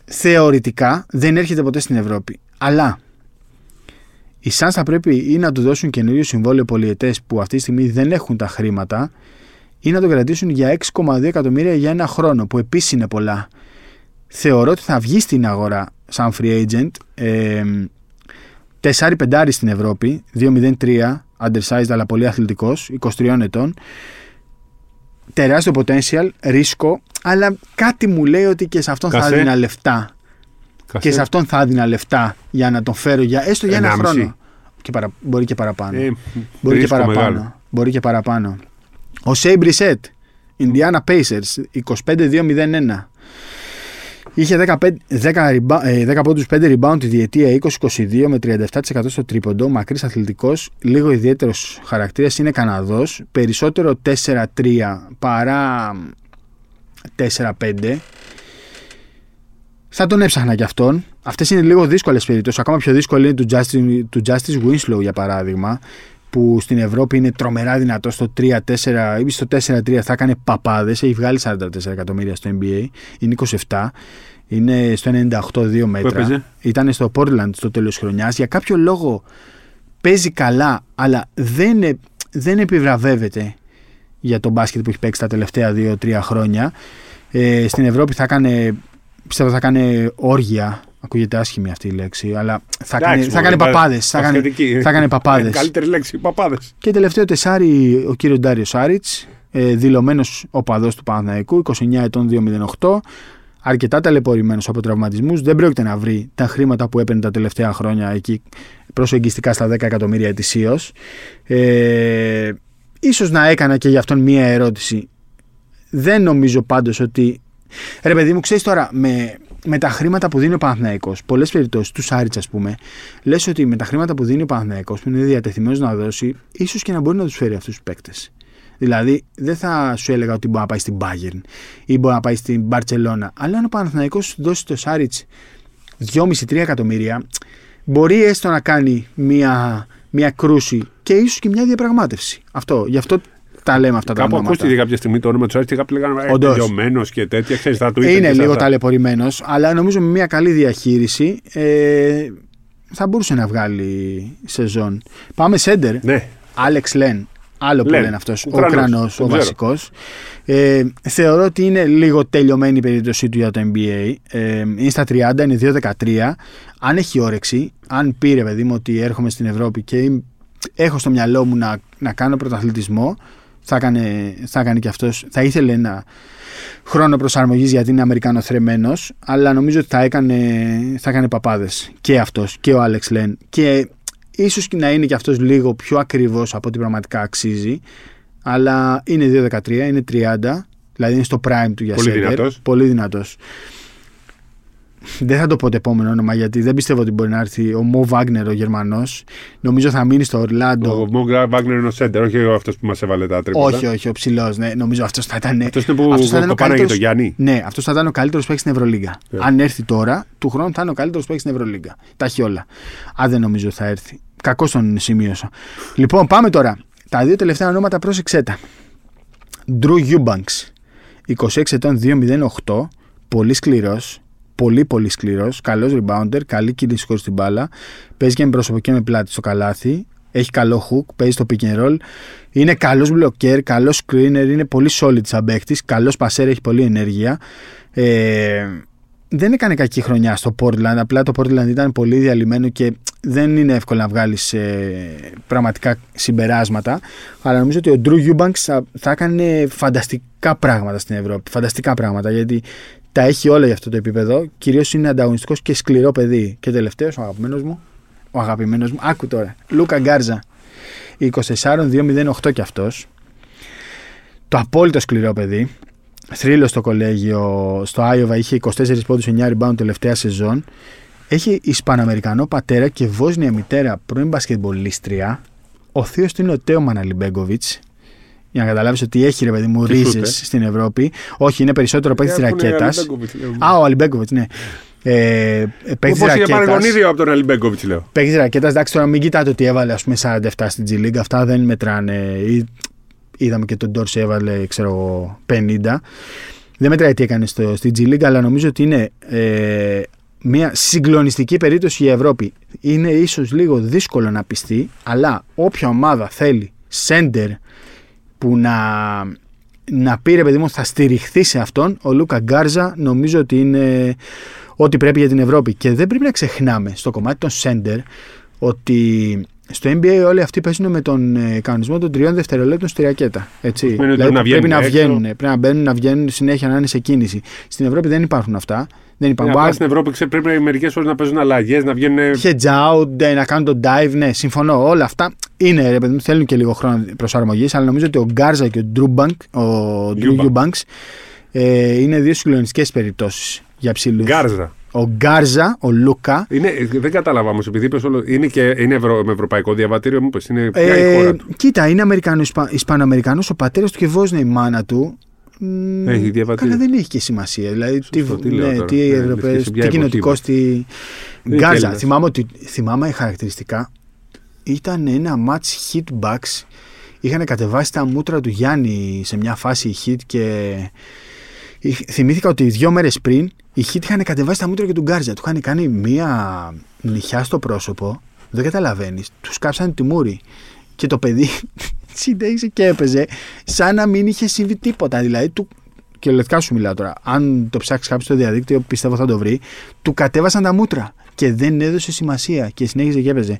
Θεωρητικά δεν έρχεται ποτέ στην Ευρώπη. Αλλά οι Suns θα πρέπει ή να του δώσουν καινούριο συμβόλαιο πολιετές που αυτή τη στιγμή δεν έχουν τα χρήματα ή να τον κρατήσουν για 6,2 εκατομμύρια για ένα χρόνο, που επίσης είναι πολλά. Θεωρώ ότι θα βγει στην αγορά σαν free agent. Ε, 4-5 στην Ευρώπη, 2-0-3, undersized αλλά πολύ αθλητικός, 23 ετών. Τεράστιο potential, ρίσκο, αλλά κάτι μου λέει ότι και σε αυτόν θα Κασέ. έδινα λεφτά. Και σε αυτόν θα έδινα λεφτά για να τον φέρω για, έστω για ένα Ενάμιση. χρόνο. Και παρα, μπορεί και παραπάνω. Ε, μπορεί και ρίσκο παραπάνω. μεγάλο. Μπορεί και παραπάνω. Ο Σέι Μπρισέτ, Indiana Pacers, 25-2-0-1. Είχε 15, 10, reba- ε, 10 πόντους 5 rebound τη διετία 20-22 με 37% στο τρίποντο, μακρύς αθλητικός, λίγο ιδιαίτερος χαρακτήρας, είναι Καναδός, περισσότερο 4-3 παρά 4-5. Θα τον έψαχνα κι αυτόν. Αυτές είναι λίγο δύσκολες περιπτώσεις. Ακόμα πιο δύσκολη είναι του Justice, του Justice Winslow για παράδειγμα, που στην Ευρώπη είναι τρομερά δυνατός στο 3-4 ή στο 4-3 θα έκανε παπάδες. Έχει βγάλει 44 εκατομμύρια στο NBA. Είναι 27. Είναι στο 98-2 μέτρα. έπαιζε; Ήταν στο Portland στο τέλος χρονιάς. Για κάποιο λόγο παίζει καλά, αλλά δεν, ε- δεν επιβραβεύεται για τον μπάσκετ που έχει παίξει τα τελευταία 2-3 χρόνια. Ε, στην Ευρώπη θα έκανε, πιστεύω θα έκανε όργια. Ακούγεται άσχημη αυτή η λέξη, αλλά θα έκανε, Εντάξει, θα μωρέ, έκανε πα- παπάδες. Θα έκανε, πασχετική. θα έκανε παπάδες. Ε, Καλύτερη λέξη, παπάδες. Και τελευταίο τεσάρι ο κύριος Ντάριο Σάριτς, ε, δηλωμένος οπαδός του Παναθηναϊκού, 29 ετών 208. Αρκετά ταλαιπωρημένος από τραυματισμούς. Δεν πρόκειται να βρει τα χρήματα που έπαιρνε τα τελευταία χρόνια εκεί προσεγγιστικά στα 10 εκατομμύρια ετησίως. Ε, ίσως να έκανα και για αυτόν μία ερώτηση. Δεν νομίζω πάντως ότι. Ρε παιδί μου, ξέρεις τώρα, με, με τα χρήματα που δίνει ο Παναθναϊκό, πολλές περιπτώσεις, τους Σάριτς ας πούμε, λες ότι με τα χρήματα που δίνει ο Παναθναϊκό, που είναι διατεθειμένος να δώσει, ίσως και να μπορεί να τους φέρει αυτούς τους παίκτες. Δηλαδή, δεν θα σου έλεγα ότι μπορεί να πάει στην Bayern ή μπορεί να πάει στην Barcelona. Αλλά αν ο Παναθναϊκό δώσει το Σάριτς 2,5-3 εκατομμύρια, μπορεί έστω να κάνει μία, μία κρούση και ίσως και μια διαπραγμάτευση. Αυτό. Γι' αυτό τα λέμε αυτά Κάπου τα ονόματα. ακούστηκε κάποια στιγμή το όνομα του Σάριτς και κάποιοι λέγανε «Ε, Όντως. τελειωμένος και τέτοια. Ξέρεις, θα του είπε Είναι και σε λίγο αυτά. ταλαιπωρημένος, αλλά νομίζω με μια καλή διαχείριση ε, θα μπορούσε να βγάλει σεζόν. Πάμε σέντερ. Ναι, Άλεξ Λεν. Άλλο που Λεν, λένε αυτός. Ο Ουκρανός, Ουκρανός, ο τον ξέρω. βασικός. Ε, θεωρώ ότι είναι λίγο τελειωμένη η περίπτωσή του για το NBA. Ε, είναι στα 30, είναι 2-13. Αν έχει όρεξη, αν πήρε παιδί μου ότι έρχομαι στην Ευρώπη και είμαι- έχω στο μυαλό μου να, να κάνω πρωταθλητισμό, θα έκανε, θα έκανε και αυτό. Θα ήθελε ένα χρόνο προσαρμογής γιατί είναι Αμερικάνος θρεμένος, αλλά νομίζω ότι θα έκανε, θα έκανε παπάδες. Και αυτός και ο Άλεξ Λεν. Και ίσως και να είναι και αυτός λίγο πιο ακριβώ από ό,τι πραγματικά αξίζει. Αλλά είναι 2-13, είναι 30, δηλαδή είναι στο prime του για Πολύ center. δυνατός. Πολύ δυνατός. Δεν θα το πω το επόμενο όνομα γιατί δεν πιστεύω ότι μπορεί να έρθει ο Μο Βάγνερ, ο Γερμανός. Νομίζω θα μείνει στο Ορλάντο. Ο Μόγκρα Βάγνερ είναι ο σέντερ, όχι αυτός που μας έβαλε τα τρίποτα. Όχι, όχι, ο ψηλός. Ναι, νομίζω αυτός θα ήταν. Αυτός είναι που αυτός θα ήταν ο κοπάναγε καλύτερος- το Γιάννη. Ναι, αυτός θα ήταν ο καλύτερος παίκτης στην Ευρωλίγκα. Yeah. Αν έρθει τώρα, του χρόνου θα είναι ο καλύτερος παίκτης στην Ευρωλίγκα. Τα έχει όλα. Αν δεν νομίζω θα έρθει. Κακό τον σημείωσα. Λοιπόν, πάμε τώρα. Τα δύο τελευταία ονόματα πρόσεξέ τα. Drew Eubanks. 26 ετών 2-0-8. Πολύ σκληρός. Πολύ πολύ σκληρός. Καλός rebounder. Καλή κίνηση χωρί την μπάλα. Παίζει και με πρόσωπο και με πλάτη στο καλάθι. Έχει καλό hook. Παίζει στο pick and roll. Είναι καλός blocker. Καλός screener. Είναι πολύ solid σαν παίκτης. Καλός passer. Έχει πολλή ενέργεια. Ε, δεν έκανε κακή χρονιά στο Portland. Απλά το Portland ήταν πολύ διαλυμένο και δεν είναι εύκολο να βγάλεις πραγματικά συμπεράσματα. Αλλά νομίζω ότι ο Drew Eubanks θα, θα έκανε φανταστικά πράγματα στην Ευρώπη. Φανταστικά πράγματα γιατί τα έχει όλα για αυτό το επίπεδο. Κυρίως είναι ανταγωνιστικός και σκληρό παιδί. Και τελευταίος, ο αγαπημένος μου. Ο αγαπημένος μου. Άκου τώρα. Λούκα Γκάρζα. 24-2-0-8 κι αυτός. Το απόλυτο σκληρό παιδί. Θρύλος στο κολέγιο, στο Άιωβα είχε 24 πόντους 9 rebound τελευταία σεζόν. Έχει Ισπανοαμερικανό πατέρα και Βόσνια μητέρα πρώην μπασκετμπολίστρια. Ο θείος του είναι ο Τέο Μαναλιμπέγκοβιτς. Για να καταλάβεις ότι έχει ρε παιδί μου Τι ρίζες σούτ, ε; στην Ευρώπη. Όχι, είναι περισσότερο παίκτη της ρακέτας. Α, ο Αλιμπέγκοβιτς, ναι. Ε, παίκτη Όπως είχε ρακέτας. παραγωνίδιο από τον Αλιμπέγκοβιτς, λέω. Παίκτη ρακέτας, εντάξει, τώρα μην κοιτάτε ότι έβαλε ας πούμε 47 στην G League. Αυτά δεν μετράνε. Ή- Είδαμε και τον Ντόρση έβαλε, ξέρω εγώ, 50. Δεν μετράει τι έκανε στο, στη G League, αλλά νομίζω ότι είναι ε, μια συγκλονιστική περίπτωση για Ευρώπη. Είναι ίσως λίγο δύσκολο να πιστεί, αλλά όποια ομάδα θέλει σέντερ που να, να πει ρε παιδί μου θα στηριχθεί σε αυτόν, ο Λούκα Γκάρζα νομίζω ότι είναι ό,τι πρέπει για την Ευρώπη. Και δεν πρέπει να ξεχνάμε στο κομμάτι των σέντερ ότι στο NBA όλοι αυτοί παίζουν με τον ε, κανονισμό των τριών δευτερολέπτων στη ρακέτα. Έτσι. Σημαίνει ότι Δηλαδή, πρέπει να πρέπει να βγαίνουν βγαίνουν, πρέπει να μπαίνουν, να βγαίνουν συνέχεια να είναι σε κίνηση. Στην Ευρώπη δεν υπάρχουν αυτά. Δεν υπάρχουν. Απλά στην Ευρώπη ξέρει, πρέπει μερικές φορέ να παίζουν αλλαγές, να βγαίνουν. Hedge out, ε, να κάνουν τον dive, ναι, συμφωνώ. Όλα αυτά είναι, ρε παιδί μου, θέλουν και λίγο χρόνο προσαρμογής, αλλά νομίζω ότι ο Γκάρζα και ο Drew, Bank, ο Drew Eubanks. Eubanks ε, είναι δύο συγκλονιστικές περιπτώσεις για ψηλούς. Γκάρζα. Ο Γκάρζα, ο Λούκα. Είναι, δεν κατάλαβα όμως, επειδή είπες όλο. Είναι, και, είναι ευρω, με ευρωπαϊκό διαβατήριο, μου είπες, Είναι ποια η Ε, χώρα του. κοίτα, είναι Αμερικανό, Ισπα, Ισπανοαμερικανός, ο πατέρας του και Βόσνια η μάνα του. Μ, Έχει διαβατήριο. Καλά, δεν έχει και σημασία. Δηλαδή, τι, Σωστό, τι λέω ναι, τώρα. τι, Ναι, Ευρωπαίος, λες και σε ποια τι εποχή κοινοτικό, είμαστε. τι. Είναι Γκάρζα. Έλληνας. Θυμάμαι, ότι, θυμάμαι χαρακτηριστικά ήταν ένα match hitbacks. Είχαν κατεβάσει τα μούτρα του Γιάννη σε μια φάση hit και είχ- θυμήθηκα ότι δύο μέρες πριν οι hit είχαν κατεβάσει τα μούτρα και του Γκάρζα. Του είχαν κάνει μια νυχιά στο πρόσωπο. Δεν καταλαβαίνεις. Τους κάψανε τη μούρη. Και το παιδί συνέχισε και έπαιζε σαν να μην είχε συμβεί τίποτα. Δηλαδή του. Και λευκά σου μιλάω τώρα. Αν το ψάξεις κάποιος στο διαδίκτυο, πιστεύω θα το βρει. Του κατέβασαν τα μούτρα και δεν έδωσε σημασία και συνέχιζε και έπαιζε.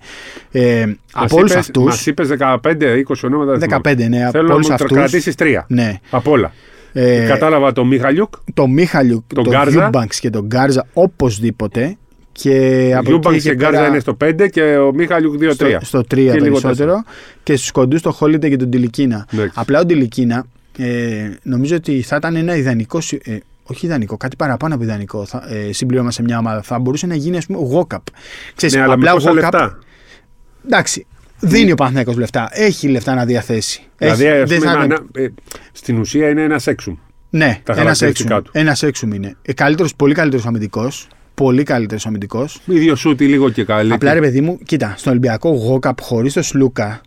Ε, από όλους αυτού. Μας είπες 15-20 ονόματα. δεν θυμάμαι. 15, ναι, από Θέλω να όλους μου αυτούς. κρατήσεις τρία. Ναι. Από όλα. Ε, Κατάλαβα τον Μιχαλιούκ. το Μιχαλιούκ, τον τον Γκάρζα. Eubanks και τον Γκάρζα οπωσδήποτε. Και από Eubanks εκεί και Γκάρζα πέρα είναι στο 5 και ο Μιχαλιούκ 2-3. στο, στο 3 Και λίγο περισσότερο. Και στους κοντούς το Χόλιντεϊ και τον Ντιλικίνα. Εντάξει. Απλά ο Ντιλικίνα ε, νομίζω ότι θα ήταν ένα ιδανικό. συ- Ε, όχι ιδανικό, κάτι παραπάνω από ιδανικό θα, ε, συμπλήρωμα σε μια ομάδα. Θα μπορούσε να γίνει, ας πούμε, Walkup. Ξέρεις, Ναι, αλλά με απλά πόσα Walkup- λεφτά; Εντάξει, δίνει ο Παναθηναϊκός λεφτά. Έχει λεφτά να διαθέσει. Δηλαδή, Έχει, ας δεν πούμε, θα είναι- ανα- ε, στην ουσία είναι ένας έξουμ. Ναι, τα ένας χαρακτηριστικά έξουμ. του. Ένας έξουμ είναι. Ε, καλύτερος, πολύ καλύτερος αμυντικός. Πολύ καλύτερος αμυντικός. ίδιο σούτι λίγο και καλή. Απλά ρε παιδί μου, κοίτα, στον Ολυμπιακό Γόκαπ χωρίς το Σλούκα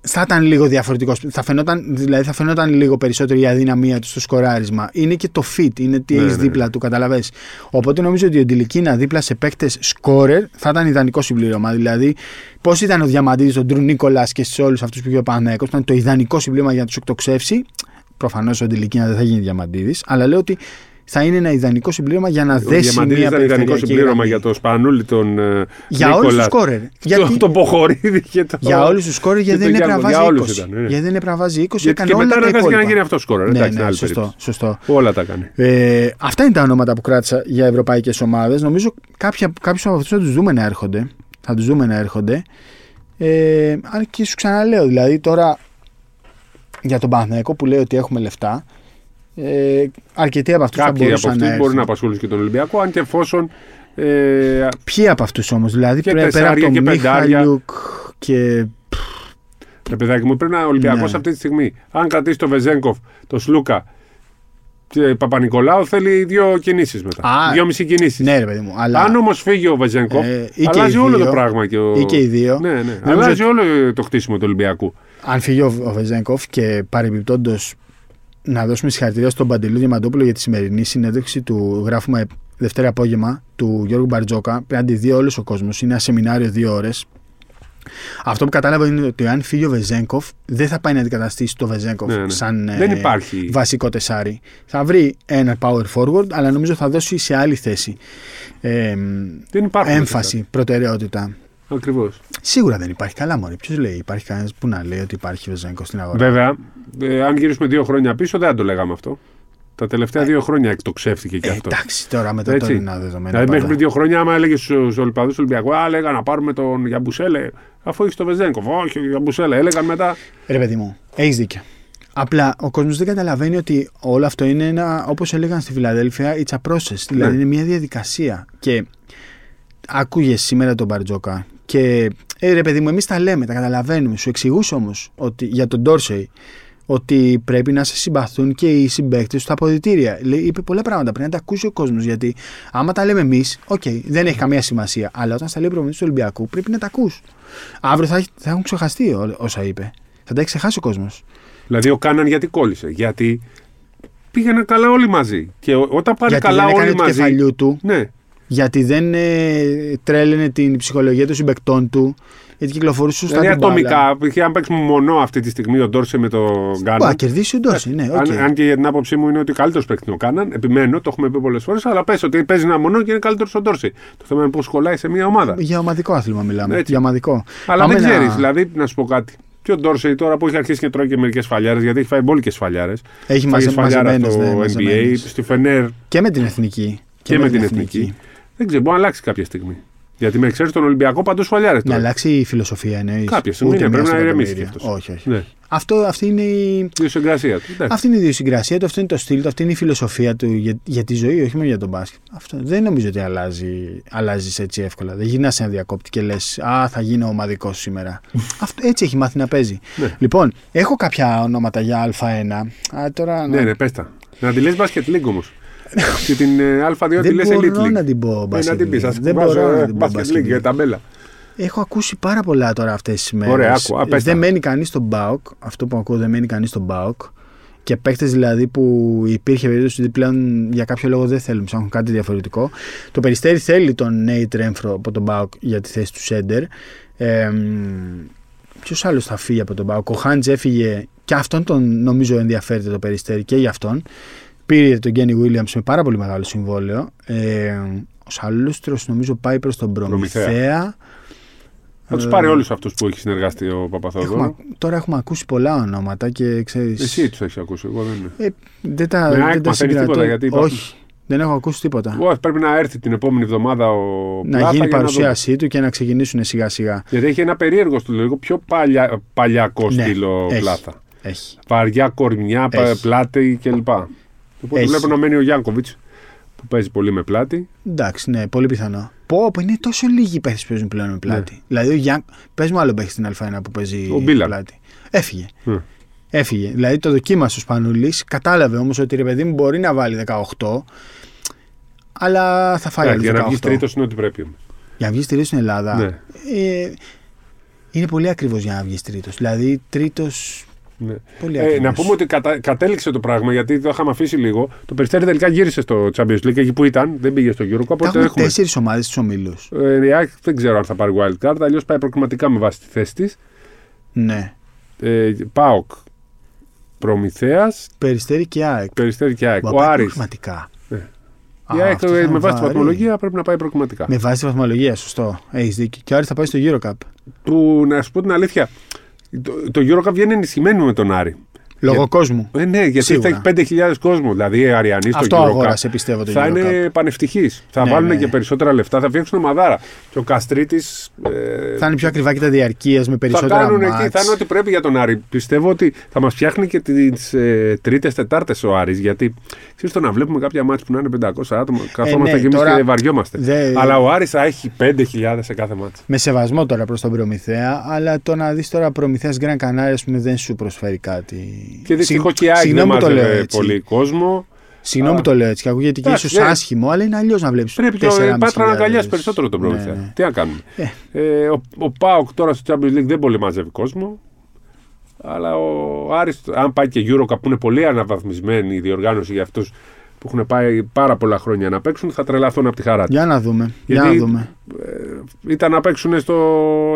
θα ήταν λίγο διαφορετικός. Θα φαινόταν, δηλαδή θα φαινόταν λίγο περισσότερο η αδυναμία του στο σκοράρισμα. Είναι και το fit, είναι τι Ναι, έχεις ναι. δίπλα του, καταλαβέ. Οπότε νομίζω ότι ο Ντιλικίνα δίπλα σε παίκτες σκόρερ θα ήταν ιδανικό συμπλήρωμα. Δηλαδή, πώς ήταν ο Διαμαντίδης, τον Ντρου Νίκολας και σε όλους αυτούς που είχε ο Πανέκο, ήταν το ιδανικό συμπλήρωμα για να τους εκτοξεύσει. Προφανώς ο Ντιλικίνα δεν θα γίνει Διαμαντίδης, αλλά λέω ότι θα είναι ένα ιδανικό συμπλήρωμα για να Ο δέσει Διαμαντίδης μια ήταν ιδανικό περιφερειακή συμπλήρωμα γραμμή. για το Σπανούλη, τον ε, Για όλους τους Νίκολα, σκόρερ. το- τον Ποχορίδη και το. Για όλους τους σκόρερ γιατί και δεν το έπρεπε να Γιάννη. βάζει Για 20. όλους ήταν, ναι. Γιατί δεν έπρεπε να βάζει 20. Γιατί έκανε και όλα μετά τα αναγκάστηκε να υπόλοιπα. γίνει αυτός σκόρερ. Ναι, Εντάξει, είναι ναι, άλλη σωστό, περίπτωση. σωστό. Όλα τα κάνει. Ε, αυτά είναι τα ονόματα που κράτησα για ευρωπαϊκές ομάδες. Νομίζω κάποιους από αυτούς θα τους δούμε να έρχονται. Θα τους δούμε να έρχονται. Ε, αν και σου ξαναλέω, δηλαδή τώρα για τον Παναθηναϊκό που λέει ότι έχουμε λεφτά, ε, αρκετοί από αυτούς θα Κάποιοι από μπορούσαν αυτούς να μπορεί να έρθουν. απασχολήσουν και τον Ολυμπιακό, αν και εφόσον. Ε, Ποιοι από αυτούς όμως, δηλαδή Και πέρα, πέρα από τεσσάρια τον και πεντάρια. Μίχαλιουκ και. ρε παιδάκι μου, πρέπει να είναι Ολυμπιακός Ναι. αυτή τη στιγμή. Αν κρατήσει τον Βεζέγκοφ, τον Σλούκα και Παπα-Νικολάου, θέλει δύο κινήσεις μετά. Α, δύο μισή κινήσεις. Ναι, ρε παιδί μου. Αλλά... Αν όμως φύγει ο Βεζέγκοφ, Ε, ή και αλλάζει οι όλο δύο, το πράγμα. Και ο... ή και οι δύο. Ναι, ναι. Νομίζω Αλλάζει όλο το χτίσιμο του Ολυμπιακού. αν φύγει ο, ο Βεζέγκοφ και παρεμπιπτόντως να δώσουμε συγχαρητήρια στον Παντελή Διαμαντόπουλο για τη σημερινή συνέντευξη του γράφουμε Δευτέρα απόγευμα του Γιώργου Μπαρτζόκα. Πρέπει να τη δει όλο ο κόσμος. Είναι ένα σεμινάριο δύο ώρες. Αυτό που κατάλαβα είναι ότι αν φύγει ο Βεζέγκοφ, δεν θα πάει να αντικαταστήσει το Βεζέγκοφ Ναι, ναι. σαν Δεν ε, υπάρχει. βασικό τεσάρι. Θα βρει ένα power forward, αλλά νομίζω θα δώσει σε άλλη θέση ε, Δεν υπάρχουν. έμφαση, προτεραιότητα. Ακριβώς. Σίγουρα δεν υπάρχει. Καλά, Μωρή. Ποιος λέει, υπάρχει κανένας που να λέει ότι υπάρχει Βεζέγκοφ στην αγορά; Βέβαια, ε, αν γυρίσουμε δύο χρόνια πίσω, δεν θα το λέγαμε αυτό. Τα τελευταία δύο χρόνια εκτοξεύτηκε και Ε, αυτό. εντάξει, τώρα με τα Έτσι. τωρινά δεδομένα. Δηλαδή, μέχρι πάντα. πριν δύο χρόνια, άμα έλεγες στους Ολυμπιακούς του Ολυμπιακού, Α, λέγανε να πάρουμε τον Γιαμπουσέλε, αφού έχεις τον Βεζέγκοφ. Όχι, ο Γιαμπουσέλε. Έλεγαν μετά. Ρε παιδί μου, έχεις δίκιο. Απλά ο κόσμος δεν καταλαβαίνει ότι όλο αυτό είναι ένα, όπως έλεγαν στη Φιλαδέλφια, it's a process. Δηλαδή Ναι. είναι μια διαδικασία. Και άκουγες σήμερα τον Μπαρτζόκα και ε, ρε παιδί μου, εμείς τα λέμε, τα καταλαβαίνουμε. Σου εξηγούσε όμως για τον Ντόρσεϊ ότι πρέπει να σε συμπαθούν και οι συμπαίκτες του στα αποδυτήρια. Λέει, είπε πολλά πράγματα. Πρέπει να τα ακούσει ο κόσμος. Γιατί άμα τα λέμε εμείς, οκ, δεν έχει καμία σημασία. Αλλά όταν στα λέει ο προπονητής του Ολυμπιακού, πρέπει να τα ακούς. Αύριο θα, έχει- θα έχουν ξεχαστεί ό- όσα είπε. Θα τα έχει ξεχάσει ο κόσμος. Δηλαδή, ο Κάναν γιατί κόλλησε; Γιατί πήγαιναν καλά όλοι μαζί. Και ό- όταν πάνε Γιατί καλά δεν έκανε όλοι του μαζί. κεφαλιού του, Ναι, γιατί δεν ε, τρέλαινε την ψυχολογία των συμπαικτών του, γιατί κυκλοφορούσε σωστά δηλαδή την μπάλα. ατομικά, π.χ. αν παίξουμε μονό αυτή τη στιγμή ο Ντόρσεϊ με τον Μπορεί να Κάναν. κερδίσει ο Ντόρσεϊ, ναι, οκ. Αν, αν και για την άποψή μου είναι ότι ο καλύτερος παίκτης είναι ο Κάναν, επιμένω, το έχουμε πει πολλές φορές, αλλά πες ότι παίζει ένα μονό και είναι καλύτερος ο Ντόρσεϊ. Το θέμα είναι πώς κολλάει σε μια ομάδα. Για ομαδικό άθλημα μιλάμε. Έτσι. Για ομαδικό. Αλλά Πάμε δεν να- ξέρεις, δηλαδή, να σου πω κάτι. Και ο Ντόρσεϊ τώρα που έχει αρχίσει και τρώει και μερικές σφαλιάρες, γιατί έχει φάει μπόλικε φαλιάρε. Έχει μαζε, μαζεμένες, στο ναι, NBA, μαζεμένες. στη Φενέρ Και με την εθνική. και, με την εθνική. Δεν ξέρω, μπορεί να αλλάξει κάποια στιγμή. Γιατί με εξαίρεση τον Ολυμπιακό παντού φαλιάρε Να τώρα. αλλάξει η φιλοσοφία εννοεί. Κάποια στιγμή ναι, πρέπει να ηρεμήσει κι αυτός. Όχι, όχι. Ναι, Αυτό, αυτή, είναι η, η συγκρασία του. Εντάξει. αυτή είναι η ιδιοσυγκρασία του, αυτό είναι το στυλ του, αυτή είναι η φιλοσοφία του για, για τη ζωή, όχι μόνο για τον μπάσκετ. Αυτό δεν νομίζω ότι αλλάζει αλλάζεις έτσι εύκολα. Δεν γυρνάς ένα διακόπτη και λες: Α, θα γίνω ομαδικός σήμερα. αυτό, έτσι έχει μάθει να παίζει. Ναι. Λοιπόν, έχω κάποια ονόματα για Α1. Α, τώρα, Ναι, ναι, πες τα. Να τη λες Basket League όμως. Και την ε, Α2 τη δεν λες Elite μπορώ League. να την πω Ε, να την πεις, League. ας Δεν βάζω, μπορώ ε, να την πω Basket Basket League για League. ταμπέλα. Έχω ακούσει πάρα πολλά τώρα αυτές τις μέρες. Ωραία, άκου, α, πες τα. δεν μένει κανείς στον Μπάουκ. Αυτό που ακούω δεν μένει κανείς στον Μπάουκ. Και παίκτες δηλαδή που υπήρχε περίπτωση ότι πλέον για κάποιο λόγο δεν θέλουν, ψάχνουν κάτι διαφορετικό. Το περιστέρι θέλει τον Νέιτ Ρέμφρο από τον Μπάουκ για τη θέση του Σέντερ. Ε, Ποιος άλλος θα φύγει από τον Μπάουκ. Ο Χάντζ έφυγε και αυτόν τον νομίζω ενδιαφέρεται το περιστέρι και για αυτόν. Πήρε τον Γκένι Βίλιαμ με πάρα πολύ μεγάλο συμβόλαιο. Ε, ο Σαλούστρος νομίζω πάει προς τον Προμηθέα. Προμηθέα. Θα τους Ε, πάρει όλους αυτούς που έχει συνεργαστεί ο Παπαθόδωρου. Έχουμε, τώρα έχουμε ακούσει πολλά ονόματα και ξέρεις... Εσύ τους έχεις ακούσει, εγώ δεν είναι. Ε, δεν τα, Με ΑΕΚ δεν τα μαθαίνεις συγκρατώ. τίποτα, γιατί υπάρχουν- Όχι, δεν έχω ακούσει τίποτα. Εγώ, πρέπει να έρθει την επόμενη εβδομάδα ο να Πλάτα γίνει η για να παρουσίασή του και να ξεκινήσουν σιγά σιγά. δω. Γιατί έχει ένα περίεργο στυλ, λίγο πιο παλιά, παλιακό Ναι, στυλ ο έχει. Πλάτα. Έχει. Βαριά κορμιά, πα- Έχει. πλάτη κλπ. Οπότε Έχει. βλέπω να μένει ο Γιάνκοβιτς που παίζει πολύ με πλάτη. Εντάξει, ναι, πολύ πιθανό. Πω, πω, είναι τόσο λίγοι παίχτες που παίζουν πλέον με πλάτη. Δηλαδή, ο Γιάνκ... πες μου άλλο παίχτη στην Α1 που παίζει Ναι. Ο Μπίλαν. πλάτη. Έφυγε. Ε. Έφυγε. Δηλαδή, το δοκίμασε ο Σπανούλης. Κατάλαβε όμως ότι ρε παιδί μου μπορεί να βάλει 18, αλλά θα φάει Εντάξει, άλλους για να 18. βγει τρίτος είναι ό,τι πρέπει. Για να βγεις τρίτος στην Ελλάδα. Ναι. Ε, είναι πολύ ακριβώς για να βγεις τρίτος. Δηλαδή, τρίτος. Ναι. Πολύ Ε, ακριβώς. να πούμε ότι κατα... κατέληξε το πράγμα γιατί το είχαμε αφήσει λίγο. Το Περιστέρι τελικά γύρισε στο Champions League εκεί που ήταν, δεν πήγε στο Euro Cup. Θα Οπότε έχουμε έχουμε. τέσσερις ομάδες στους ομίλους. Ε, η ΑΕΚ δεν ξέρω αν θα πάρει wild card, αλλιώς πάει προκριματικά με βάση τη θέση της. Ναι. Ε, ΠΑΟΚ, Προμηθέας, Περιστέρι και ΑΕΚ. Περιστέρι και ΑΕΚ. Μα Ο πάει Άρης. προγραμματικά. Ναι. Α, Η ΑΕΚ αυτό ε, θα με είναι βάση τη βαρύ. βαθμολογία πρέπει να πάει προκριματικά. Με βάση τη βαθμολογία, σωστό. Έχεις δίκιο. Και ο Άρης θα πάει στο Eurocup. Που να σου πω την αλήθεια, το, το Euro Cup βγαίνει ενισχυμένο με τον Άρη. Λόγω Για- κόσμου. Ε, ναι, γιατί Σίγουρα. θα έχει 5.000 κόσμο. Δηλαδή οι Αριανοί στο Αυτό Euro Cup αγόρασε, πιστεύω, το θα Eurocup. είναι πανευτυχεί. Θα Ναι, βάλουν ναι. και περισσότερα λεφτά, θα φτιάξουν μαδάρα. Και ο Καστρίτης. Ε, Θα είναι πιο ακριβά και τα διαρκεία με θα περισσότερα κάνουν εκεί, μάτς. θα είναι ό,τι πρέπει για τον Άρη. Πιστεύω ότι θα μας φτιάχνει και τις ε, τρίτες, τετάρτες ο Άρης Γιατί ξέρεις το να βλέπουμε κάποια μάτια που να είναι 500 άτομα, καθόμαστε ναι, και εμείς τώρα και βαριόμαστε. δε- Αλλά ο Άρης θα έχει 5.000 σε κάθε μάτια. Με σεβασμό τώρα προς τον Προμηθέα, αλλά το να δεις τώρα Προμηθέας Γκραν Κανάρια πούμε, δεν σου προσφέρει κάτι. Και δυστυχώ Συ- και η ΑΕΚ δεν Συγγνώμη που το λέω μάζευε έτσι. πολύ κόσμο. Συγγνώμη Α. που το λέω έτσι και ακούγεται και Εντάξει, ίσως ναι. άσχημο, αλλά είναι αλλιώς να βλέπεις. Πρέπει και ο Πάτρα να αγκαλιάσει περισσότερο τον Προμηθέα. Ναι, ναι. Τι να κάνουμε. Ε. Ε, ο, ο Πάοκ τώρα στο Champions League δεν πολύ μαζεύει κόσμο. Αλλά ο Άρης, αν πάει και Euro Cup που είναι πολύ αναβαθμισμένη η διοργάνωση για αυτούς που έχουν πάει πάρα πολλά χρόνια να παίξουν, θα τρελαθούν από τη χαρά τους. Για να δούμε. Για Γιατί- να δούμε. Ήταν να παίξουν στο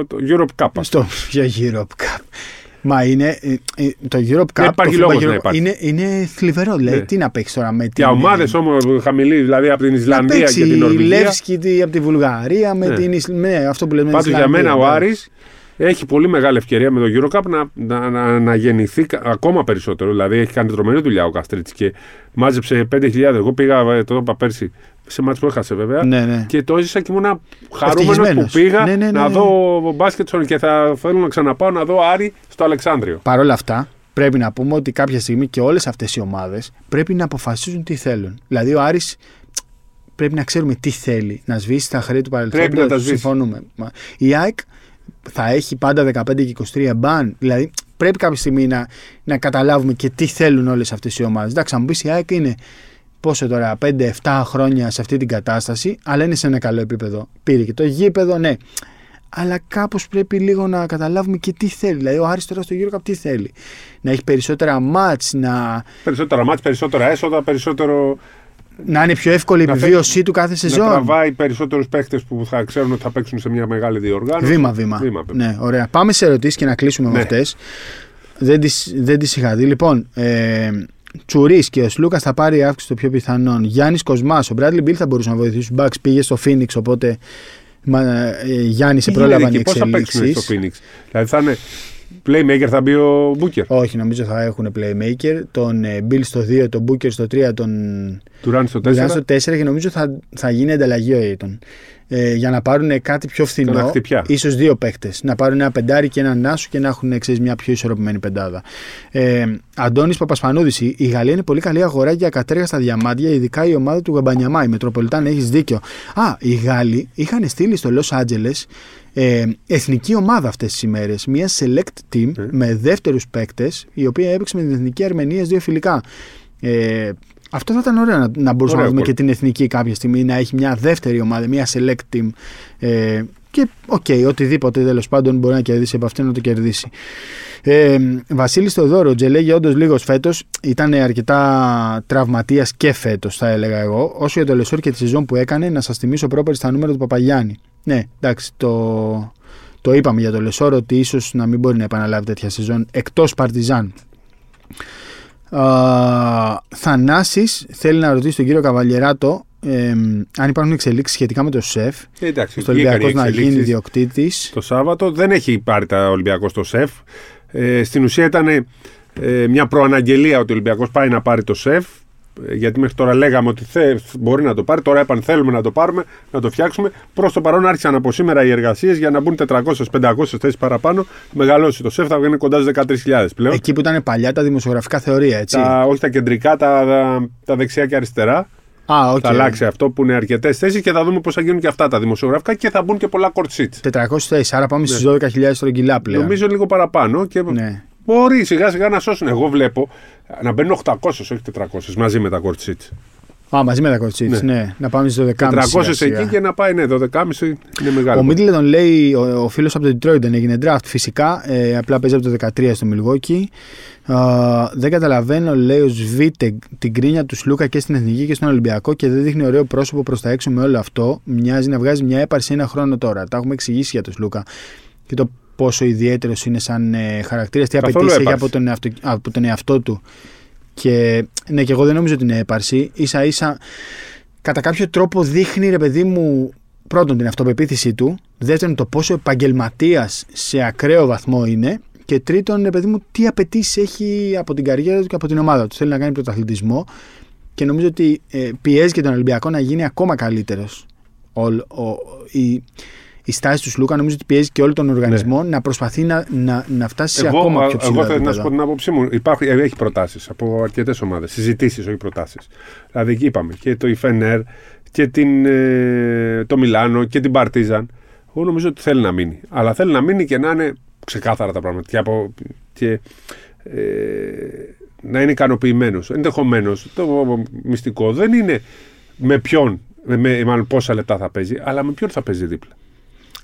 το Europe Cup. ας Στο για Europe Cup. Μα είναι ε, ε, το Europe Cup. Δεν υπάρχει το FIBA λόγος να Europe- υπάρχει. Είναι, είναι θλιβερό. Δηλαδή, Ναι. τι να παίξεις τώρα με την. Για ομάδες όμως χαμηλή, δηλαδή από την Να Ισλανδία παίξει και την η Νορβηγία. Λεύσκη τι- από τη Βουλγαρία με Ναι. την Ισλ... ναι, αυτό που λέμε Πάντως για Ισλανδία, μένα ο ναι. Άρης έχει πολύ μεγάλη ευκαιρία με το Eurocup να, να, να, να γεννηθεί κα- ακόμα περισσότερο. Δηλαδή έχει κάνει τρομερή δουλειά ο Καστρίτη και μάζεψε 5.000. Εγώ πήγα, ε, το είπα πέρσι, σε μάτς που έχασε βέβαια. Ναι, ναι. Και το έζησα και ήμουν χαρούμενος που Ευτυχισμένος. πήγα Ναι, ναι, ναι, να ναι. δω μπάσκετ στον- και θα θέλω να ξαναπάω να δω Άρη στο Αλεξάνδριο. Παρ' όλα αυτά, πρέπει να πούμε ότι κάποια στιγμή και όλες αυτές οι ομάδες πρέπει να αποφασίζουν τι θέλουν. Δηλαδή, ο Άρης πρέπει να ξέρουμε τι θέλει. Να σβήσει τα χρέη του παρελθόντος. Πρέπει να τα σβήσει. Συμφωνούμε. Μα Η ΑΕΚ θα έχει πάντα 15 και 23 μπαν. Δηλαδή, πρέπει κάποια στιγμή να, να καταλάβουμε και τι θέλουν όλες αυτές οι ομάδες. Εντάξει, αν μου πεις η ΑΕΚ είναι πόσο τώρα, 5-7 χρόνια σε αυτή την κατάσταση, αλλά είναι σε ένα καλό επίπεδο. Πήρε και το γήπεδο, ναι. Αλλά κάπως πρέπει λίγο να καταλάβουμε και τι θέλει. Δηλαδή, ο Άρης τώρα στο Euro Cup τι θέλει. Να έχει περισσότερα μάτς, να, Περισσότερα μάτς, περισσότερα έσοδα, περισσότερο. Να είναι πιο εύκολη η Να επιβίωσή του κάθε Να σεζόν. τραβάει περισσότερους παίχτες που θα ξέρουν ότι θα παίξουν σε μια μεγάλη διοργάνωση. Βήμα-βήμα. Βήμα, βήμα. ναι, ωραία. Πάμε σε ερωτήσεις και να κλείσουμε με Ναι. αυτές. Δεν τις, δεν τις είχα δει. Λοιπόν, ε, Τσουρίς και ο Σλούκας θα πάρει αύξηση το πιο πιθανόν. Γιάννης Κοσμάς, ο Μπράντλι Μπιλ θα μπορούσε να βοηθήσει. Μπαξ πήγε στο Phoenix, οπότε μα, ε, Γιάννη σε Τι πρόλαβαν γίνεται οι εκεί, Πώς θα παίξουν εξελίξεις. στο Phoenix; Δηλαδή θα είναι playmaker θα μπει ο Booker. Όχι, νομίζω θα έχουν playmaker. Τον ε, Bill στο 2, τον Booker στο 3, τον Durant στο 4. Durant στο 4 και νομίζω θα, θα γίνει ανταλλαγή ο Aiton. Ε, για να πάρουν κάτι πιο Κάνα φθηνό, χτυπιά. ίσως δύο παίκτες. Να πάρουν ένα πεντάρι και έναν Νάσου και να έχουν ξέρεις, μια πιο ισορροπημένη πεντάδα. Ε, Αντώνης Παπασπανούδη, η Γαλλία είναι πολύ καλή αγορά για κατέργα στα διαμάντια, ειδικά η ομάδα του Γαμπανιαμά. Η Μετροπολιτάν, έχεις δίκιο. Α, οι Γάλλοι είχαν στείλει στο Los Angeles ε, εθνική ομάδα αυτές τις ημέρες. Μια select team Ε. με δεύτερους παίκτες, η οποία έπαιξε με την εθνική Αρμενίας δύο φιλικά. Ε, αυτό θα ήταν ωραίο να, να μπορούσαμε Ωραίο να δούμε πολύ. και την εθνική κάποια στιγμή να έχει μια δεύτερη ομάδα, μια select team. Ε, και οκ, οτιδήποτε τέλος πάντων μπορεί να κερδίσει από αυτό να το κερδίσει. Ε, Βασίλης Θεοδώρου, ο Τζελέγη όντως λίγος φέτος ήταν αρκετά τραυματίας και φέτος, θα έλεγα εγώ. Όσο για το Λεσόρ και τη σεζόν που έκανε, να σας θυμίσω πρόπερσι τα νούμερα του Παπαγιάννη. Ναι, εντάξει, το, το είπαμε για το Λεσόρ ότι ίσως να μην μπορεί να επαναλάβει τέτοια σεζόν εκτός Παρτιζάν. Ε, Θανάσης θέλει να ρωτήσει τον κύριο Καβαλιεράτο ε, αν υπάρχουν εξελίξεις σχετικά με το ΣΕΦ. Ε, εντάξει, Στο βγήκαν οι Ολυμπιακό να γίνει εξελίξεις ιδιοκτήτης. Το Σάββατο δεν έχει πάρει τα Ολυμπιακός στο ΣΕΦ. Ε, στην ουσία ήταν ε, μια προαναγγελία ότι ο Ολυμπιακός πάει να πάρει το ΣΕΦ Ε, Γιατί μέχρι τώρα λέγαμε ότι θε, μπορεί να το πάρει. Τώρα είπαν θέλουμε να το πάρουμε, να το φτιάξουμε. Προς το παρόν άρχισαν από σήμερα οι εργασίες για να μπουν 400-500 θέσεις παραπάνω. Μεγαλώσει το ΣΕΦ, θα βγαίνει κοντά στις 13.000 πλέον. Εκεί που ήταν παλιά τα δημοσιογραφικά θεωρεία, έτσι. Τα, όχι τα κεντρικά, τα, τα, τα δεξιά και αριστερά. Α, οκ. Θα αλλάξει αυτό που είναι αρκετές θέσεις και θα δούμε πώς θα γίνουν και αυτά τα δημοσιογραφικά και θα μπουν και πολλά court seats. 400 θέσεις, άρα πάμε στις 12.000 στρογγυλά πλέον. Νομίζω λίγο παραπάνω και Ναι. Μπορεί σιγά σιγά να σώσουν. Εγώ βλέπω να μπαίνουν 800, όχι 400 μαζί με τα court seats. Α, μαζί με τα κορτσίτ, ναι. Να πάμε στι 12.500. 400 εκεί και να πάει, ναι, 12,5 είναι μεγάλο. Ο Μίτλετον λέει, ο, ο φίλος από το Detroit δεν έγινε draft. Φυσικά, ε, απλά παίζει από το 13 στο Milwaukee. Α, δεν καταλαβαίνω, λέει ο Σβίτε, την κρίνια του Σλούκα και στην Εθνική και στον Ολυμπιακό και δεν δείχνει ωραίο πρόσωπο προς τα έξω με όλο αυτό. Μοιάζει να βγάζει μια έπαρση ένα χρόνο τώρα. Τα έχουμε εξηγήσει για τον Σλούκα και το πόσο ιδιαίτερος είναι σαν ε, χαρακτήρας, τι Καθόλου απαιτήσει έχει έπαρση. από τον, εαυτό, από τον εαυτό του. Και ναι, και εγώ δεν νομίζω ότι είναι έπαρση. σα ίσα κατά κάποιο τρόπο δείχνει ρε παιδί μου πρώτον την αυτοπεποίθησή του, δεύτερον το πόσο επαγγελματίας σε ακραίο βαθμό είναι και τρίτον ρε παιδί μου τι απαιτήσεις έχει από την καριέρα του και από την ομάδα του. Θέλει να κάνει πρωταθλητισμό και νομίζω ότι ε, πιέζει και τον Ολυμπιακό να γίνει ακόμα καλύτερος. Η, η στάση του Σλούκα νομίζω ότι πιέζει και όλο τον οργανισμό να προσπαθεί να, να, να φτάσει σε εγώ, ακόμα πιο ψηλό εγώ θέλω να επίπεδο. σου πω την άποψή μου. Υπάρχει, έχει προτάσεις από αρκετές ομάδες. Συζητήσεις, όχι προτάσεις. Δηλαδή, είπαμε και το Ιφενέρ και την, ε, το Μιλάνο και την Παρτίζαν. Εγώ νομίζω ότι θέλει να μείνει. Αλλά θέλει να μείνει και να είναι ξεκάθαρα τα πράγματα. Και, από, και ε, να είναι ικανοποιημένος. Ενδεχομένως το μυστικό δεν είναι με ποιον, με, με, μάλλον πόσα λεπτά θα παίζει, αλλά με ποιον θα παίζει δίπλα.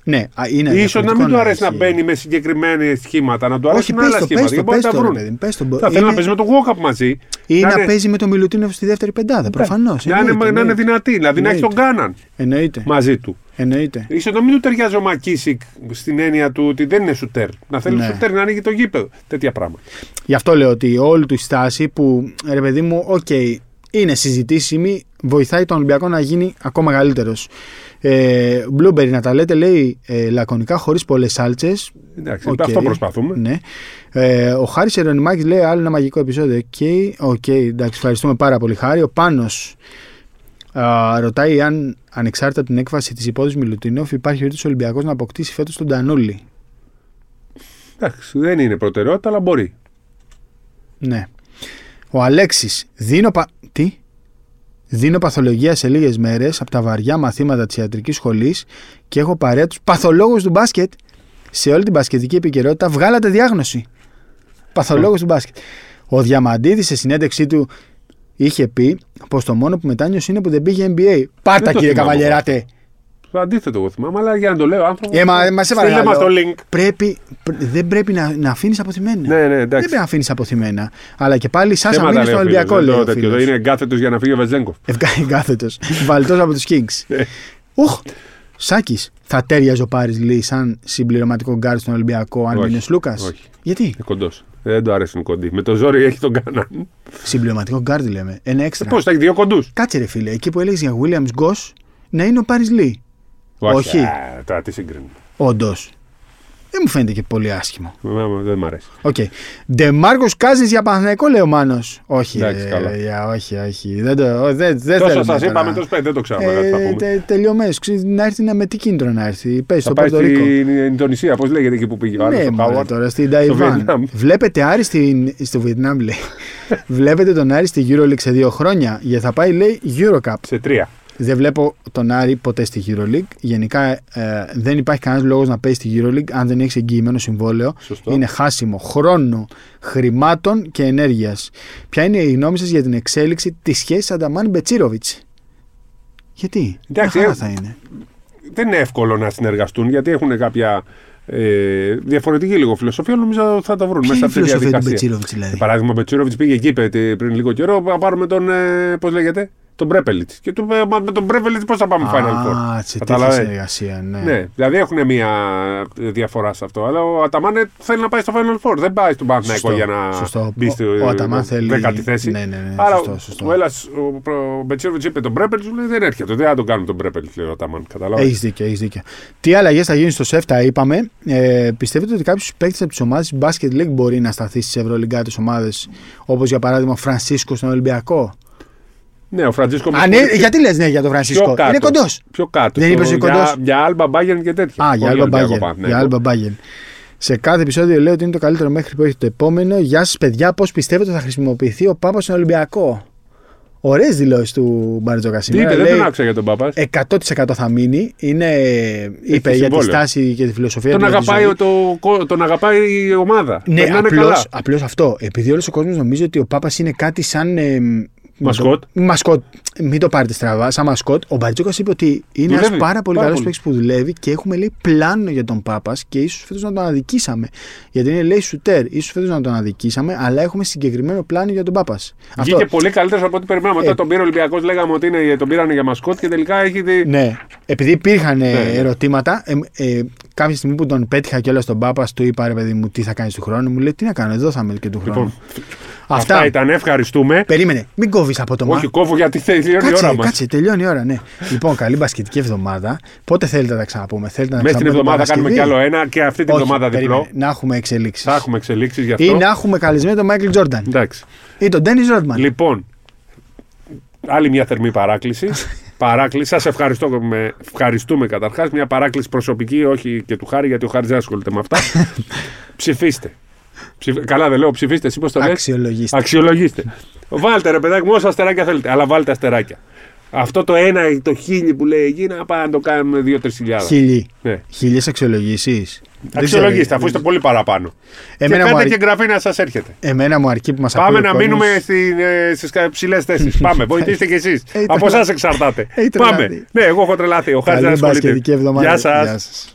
Ναι, α, είναι Ίσως να μην διαφορετικό του αρέσει να έχει- μπαίνει με συγκεκριμένα σχήματα, να του Όχι, αρέσουν πες άλλα το, σχήματα. πες το, γιατί μπορεί πες να τα το, ρε βρουν. παιδί μου, πες το. Θα Είναι- θέλει να παίζει με τον Walkup μαζί. Ή να, είναι- παίζει με τον Μιλουτίνοφ στη δεύτερη πεντάδα, προφανώς. Να είναι, να είναι δυνατή, δηλαδή να έχει τον Κάναν Εννοείται. μαζί του. Εννοείται. Ίσως να μην του ταιριάζει ο Μακίσικ στην έννοια του ότι δεν είναι σουτέρ. Να θέλει Ναι. σουτέρ να ανοίγει το γήπεδο. Τέτοια πράγματα. Γι' αυτό λέω ότι όλη του η στάση που ρε παιδί μου, οκ, είναι συζητήσιμη, βοηθάει τον Ολυμπιακό να γίνει ακόμα μεγαλύτερος. Ε, Blueberry να τα λέτε, λέει ε, λακωνικά, χωρίς πολλές σάλτσες. Εντάξει, Οκ. αυτό προσπαθούμε. Ναι. Ε, ο Χάρης Ιερωνυμάκη λέει άλλο ένα μαγικό επεισόδιο. Οκ, οκ, εντάξει, ευχαριστούμε πάρα πολύ, Χάρη. Ο Πάνος ρωτάει αν ανεξάρτητα από την έκβαση της υπόθεσης Μιλουτίνοφ υπάρχει περίπτωση ο Ολυμπιακός να αποκτήσει φέτος τον Τανούλη. Εντάξει, δεν είναι προτεραιότητα, αλλά μπορεί. Ναι. Ο Αλέξης. Δίνω, πα... Τι; Δίνω παθολογία σε λίγες μέρες από τα βαριά μαθήματα της ιατρικής σχολής και έχω παρέα τους παθολόγους του μπάσκετ. Σε όλη την μπασκετική επικαιρότητα βγάλατε διάγνωση. Παθολόγο του μπάσκετ. Ο Διαμαντίδης σε συνέντευξή του είχε πει πως το μόνο που μετάνιωσε είναι που δεν πήγε NBA. Πάτα Δεν το κύριε θυμάμαι Καβαλιεράτε. Το αντίθετο εγώ θυμάμαι, αλλά για να το λέω άνθρωπο. Ε, μα, μα σε Στείλε παρακαλώ. μας το link. Πρέπει, πρέ- δεν πρέπει να, να αφήνεις αποθυμένα. Ναι, ναι, Δεν εντάξει. πρέπει να αφήνεις αποθυμένα. Αλλά και πάλι σαν να Θέματα μείνεις λέει στον ο φίλος, Ολυμπιακό, δεν λέει. το ο τέτοιο. φίλος. Είναι εγκάθετος για να φύγει ο Βεζένκοφ. Εγκάθετος. Βαλτός από τους Kings. Ναι. Ουχ. Σάκης, θα ταίριαζε ο Πάρης Λί σαν συμπληρωματικό γκαρντ στον Ολυμπιακό αν Όχι, μείνει ο Λούκα. όχι. Γιατί; Είναι κοντός. Δεν του αρέσουν οι κοντοί. Με το ζόρι έχει τον Κάναν. Συμπληρωματικό γκαρντ λέμε. Ένα έξτρα. Πώς θα έχει δύο κοντούς. Κάτσε ρε φίλε, εκεί που έλεγες για Williams Goss να είναι ο Πάρης Λί. Όχι. Α, Τώρα τι συγκρίνει. Όντως. Δεν μου φαίνεται και πολύ άσχημο. Εμένα Δεν μ' αρέσει. Οκ. ΝτεΜάρκους Κάζινς για Παναθηναϊκό, λέει ο Μάνος. Όχι, Εντάξει, ρε, καλά. για, όχι, όχι. Δεν, το, δεν, δεν Τόσο θέλουμε σας είπαμε, τώρα. τόσο πέντε, δεν το ξέραμε κάτι θα Ε, πούμε. τε, τελειωμένος. Ξέρεις, Να έρθει να με τι κίνητρο να έρθει; Πες Θα στο πάει Πορτορίκο. στην Ινδονησία, πώς λέγεται εκεί που πήγε ο άλλος. Ναι, ο μωρέ, Χάουαρντ; τώρα στην Ταϊβάν. Βιετνάμ. Βλέπετε Άρη στην, στο Βιετνάμ, λέει. Βλέπετε τον Άρη στη EuroLeague σε δύο χρόνια. Γιατί θα πάει, λέει, Eurocup. Σε τρία. Δεν βλέπω τον Άρη ποτέ στη EuroLeague. Γενικά ε, δεν υπάρχει κανένας λόγος να παίζει στη EuroLeague αν δεν έχεις εγγυημένο συμβόλαιο. Σωστό. Είναι χάσιμο χρόνου, χρημάτων και ενέργειας. Ποια είναι η γνώμη σας για την εξέλιξη της σχέσης Ανταμάν Μπετσίροβιτς; Γιατί, Εντάξει, μια χαρά ε, θα είναι. Δεν είναι εύκολο να συνεργαστούν γιατί έχουν κάποια ε, διαφορετική λίγο φιλοσοφία. Νομίζω θα τα βρουν Ποια μέσα είναι η από τη φιλοσοφία του διαδικασία. Μπετσίροβιτς, δηλαδή; Για παράδειγμα, ο Μπετσίροβιτς πήγε εκεί είπε, πριν λίγο καιρό να πάρουμε τον. Ε, πώς λέγεται, τον Μπρέπελιτ. Και του είπε, «Μα με τον Μπρέπελιτ πώς θα πάμε Final Four; Α, σε τέτοια Καταλαβαίνεις; συνεργασία, ναι. Ναι, δηλαδή έχουν μια διαφορά σε αυτό. Αλλά ο Αταμάν θέλει να πάει στο Final Four. Δεν πάει στον Παναθηναϊκό Σωστό, για να σωστό. μπει στη Ο- ο Αταμάν θέλει- δέκατη θέση. ναι, ναι, ναι, Άρα σωστό, σωστό. ο Έλλας, ο, ο Μπετσίροβιτ είπε τον Μπρέπελ, του λέει δεν έρχεται. Δεν θα τον κάνουμε τον Μπρέπελ, λέει ο Αταμάν. Καταλάβει. Έχεις δίκιο, έχεις δίκιο. Τι αλλαγές θα γίνουν στο ΣΕΦ, τα είπαμε. Ε, πιστεύετε ότι κάποιος παίκτης από τις ομάδες τη Basket League μπορεί να σταθεί στις ευρωλυγκάτε ομάδες, όπως για παράδειγμα ο Φρανσίσκο στον Ολυμπιακό; Ναι, ο Φρανσίσκο Α, ναι, γιατί λες ναι για τον Φρανσίσκο; κάτω. Είναι κοντός. Πιο κάτω. Δεν Το- είπες ότι για, κοντός; για Άλμπα Μπάγερν και τέτοια. Α, για Όχι Άλμπα Ολυμπιακό Μπάγερν. πάμε, ναι. Για Άλμπα Μπάγερν. Σε κάθε επεισόδιο λέω ότι είναι το καλύτερο μέχρι που έχει το επόμενο. Γεια σας, παιδιά. Πώς πιστεύετε ότι θα χρησιμοποιηθεί ο Πάπας στον Ολυμπιακό; Ωραίες δηλώσεις του Μπαρτζόκα Τι σήμερα. είπε, δεν Λέει, τον άκουσα για τον Πάπας. 100% θα μείνει. Είναι, είπε για τη συμβόλαιο. στάση και τη φιλοσοφία Τον του. για τη αγαπάει, ζωή. το, κο- τον αγαπάει η ομάδα. Ναι, Περνάνε απλώς, καλά. απλώς αυτό. Επειδή όλος ο κόσμος νομίζει ότι ο Πάπας είναι κάτι σαν. Ε, Μασκότ. το- Μασκότ. Μην το πάρετε στραβά, σαν μασκότ. Ο Μπαρτζόκα είπε ότι είναι Δουλεύει. ένα πάρα πολύ Πάρα καλός πολύ. παίκτης που δουλεύει και έχουμε λέει πλάνο για τον Πάπας και ίσως φέτος να τον αδικήσαμε. Γιατί είναι λέει σουτέρ, ίσως φέτος να τον αδικήσαμε, αλλά έχουμε συγκεκριμένο πλάνο για τον Πάπας. Βγήκε πολύ καλύτερος από ό,τι περιμέναμε. Όταν Ε, τον πήρε ο Ολυμπιακός, λέγαμε ότι είναι, τον πήραν για μασκότ και τελικά έχει. δει- Ναι, επειδή υπήρχαν ε, Ναι. ερωτήματα, ε, ε, κάποια στιγμή που τον πέτυχα κιόλας στον Πάπα, του είπα ρε παιδί μου τι θα κάνεις του χρόνου. Μου λέει τι να κάνω, εδώ θα είμαι και του χρόνου. Λοιπόν, Αυτά. αυτά ήταν. Ευχαριστούμε. Περίμενε, μην κόβεις από το Όχι, κόβω γιατί θέλει η ώρα Κάτσε, μας. κάτσε, τελειώνει η ώρα, ναι. λοιπόν, καλή μπασκετική εβδομάδα. Πότε θέλετε να τα ξαναπούμε, θέλετε να Μέσα στην ξαναπούμε εβδομάδα κάνουμε κι Παρασκευή; άλλο ένα και αυτή την Όχι, εβδομάδα διπλό. περίμενε, Να έχουμε εξελίξεις. Θα έχουμε εξελίξεις γι' αυτό. Ή να έχουμε καλεσμένο τον Μάικλ Τζόρνταν Εντάξει. ή τον Ντένι Ρότμαν. Λοιπόν, άλλη μια θερμή παράκληση. παράκληση. Σας ευχαριστούμε, ευχαριστούμε καταρχάς. Μια παράκληση προσωπική, όχι και του Χάρη, γιατί ο Χάρης δεν ασχολείται με αυτά. Ψηφίστε. Ψηφ- Καλά, δεν λέω ψηφίστε. Εσύ πώς το λες; Αξιολογήστε. Αξιολογήστε. Βάλτε ρε παιδάκι μου όσα αστεράκια θέλετε, αλλά βάλτε αστεράκια. Αυτό το ένα, το χίλι που λέει εκεί, να πάμε να το κάνουμε 2-3 χιλιάδες. Χίλιοι. Ναι. Χίλιες αξιολογήσεις. Αξιολογήστε, αφού είστε πολύ παραπάνω. Εμένα και μου, κάντε αρ... και εγγραφή να σας έρχεται. Εμένα μου αρκεί που μας Πάμε να μείνουμε ε, στις ψηλές θέσεις. Πάμε, βοηθήστε κι εσείς. Έχει Από τρελαθεί. εσάς εξαρτάται. Έχει Πάμε. τρελαθεί. Ναι, εγώ έχω τρελαθεί. Ο Χάρης δεν Καλή ασχολείται. μπασκετική εβδομάδα. Γεια σας. σας.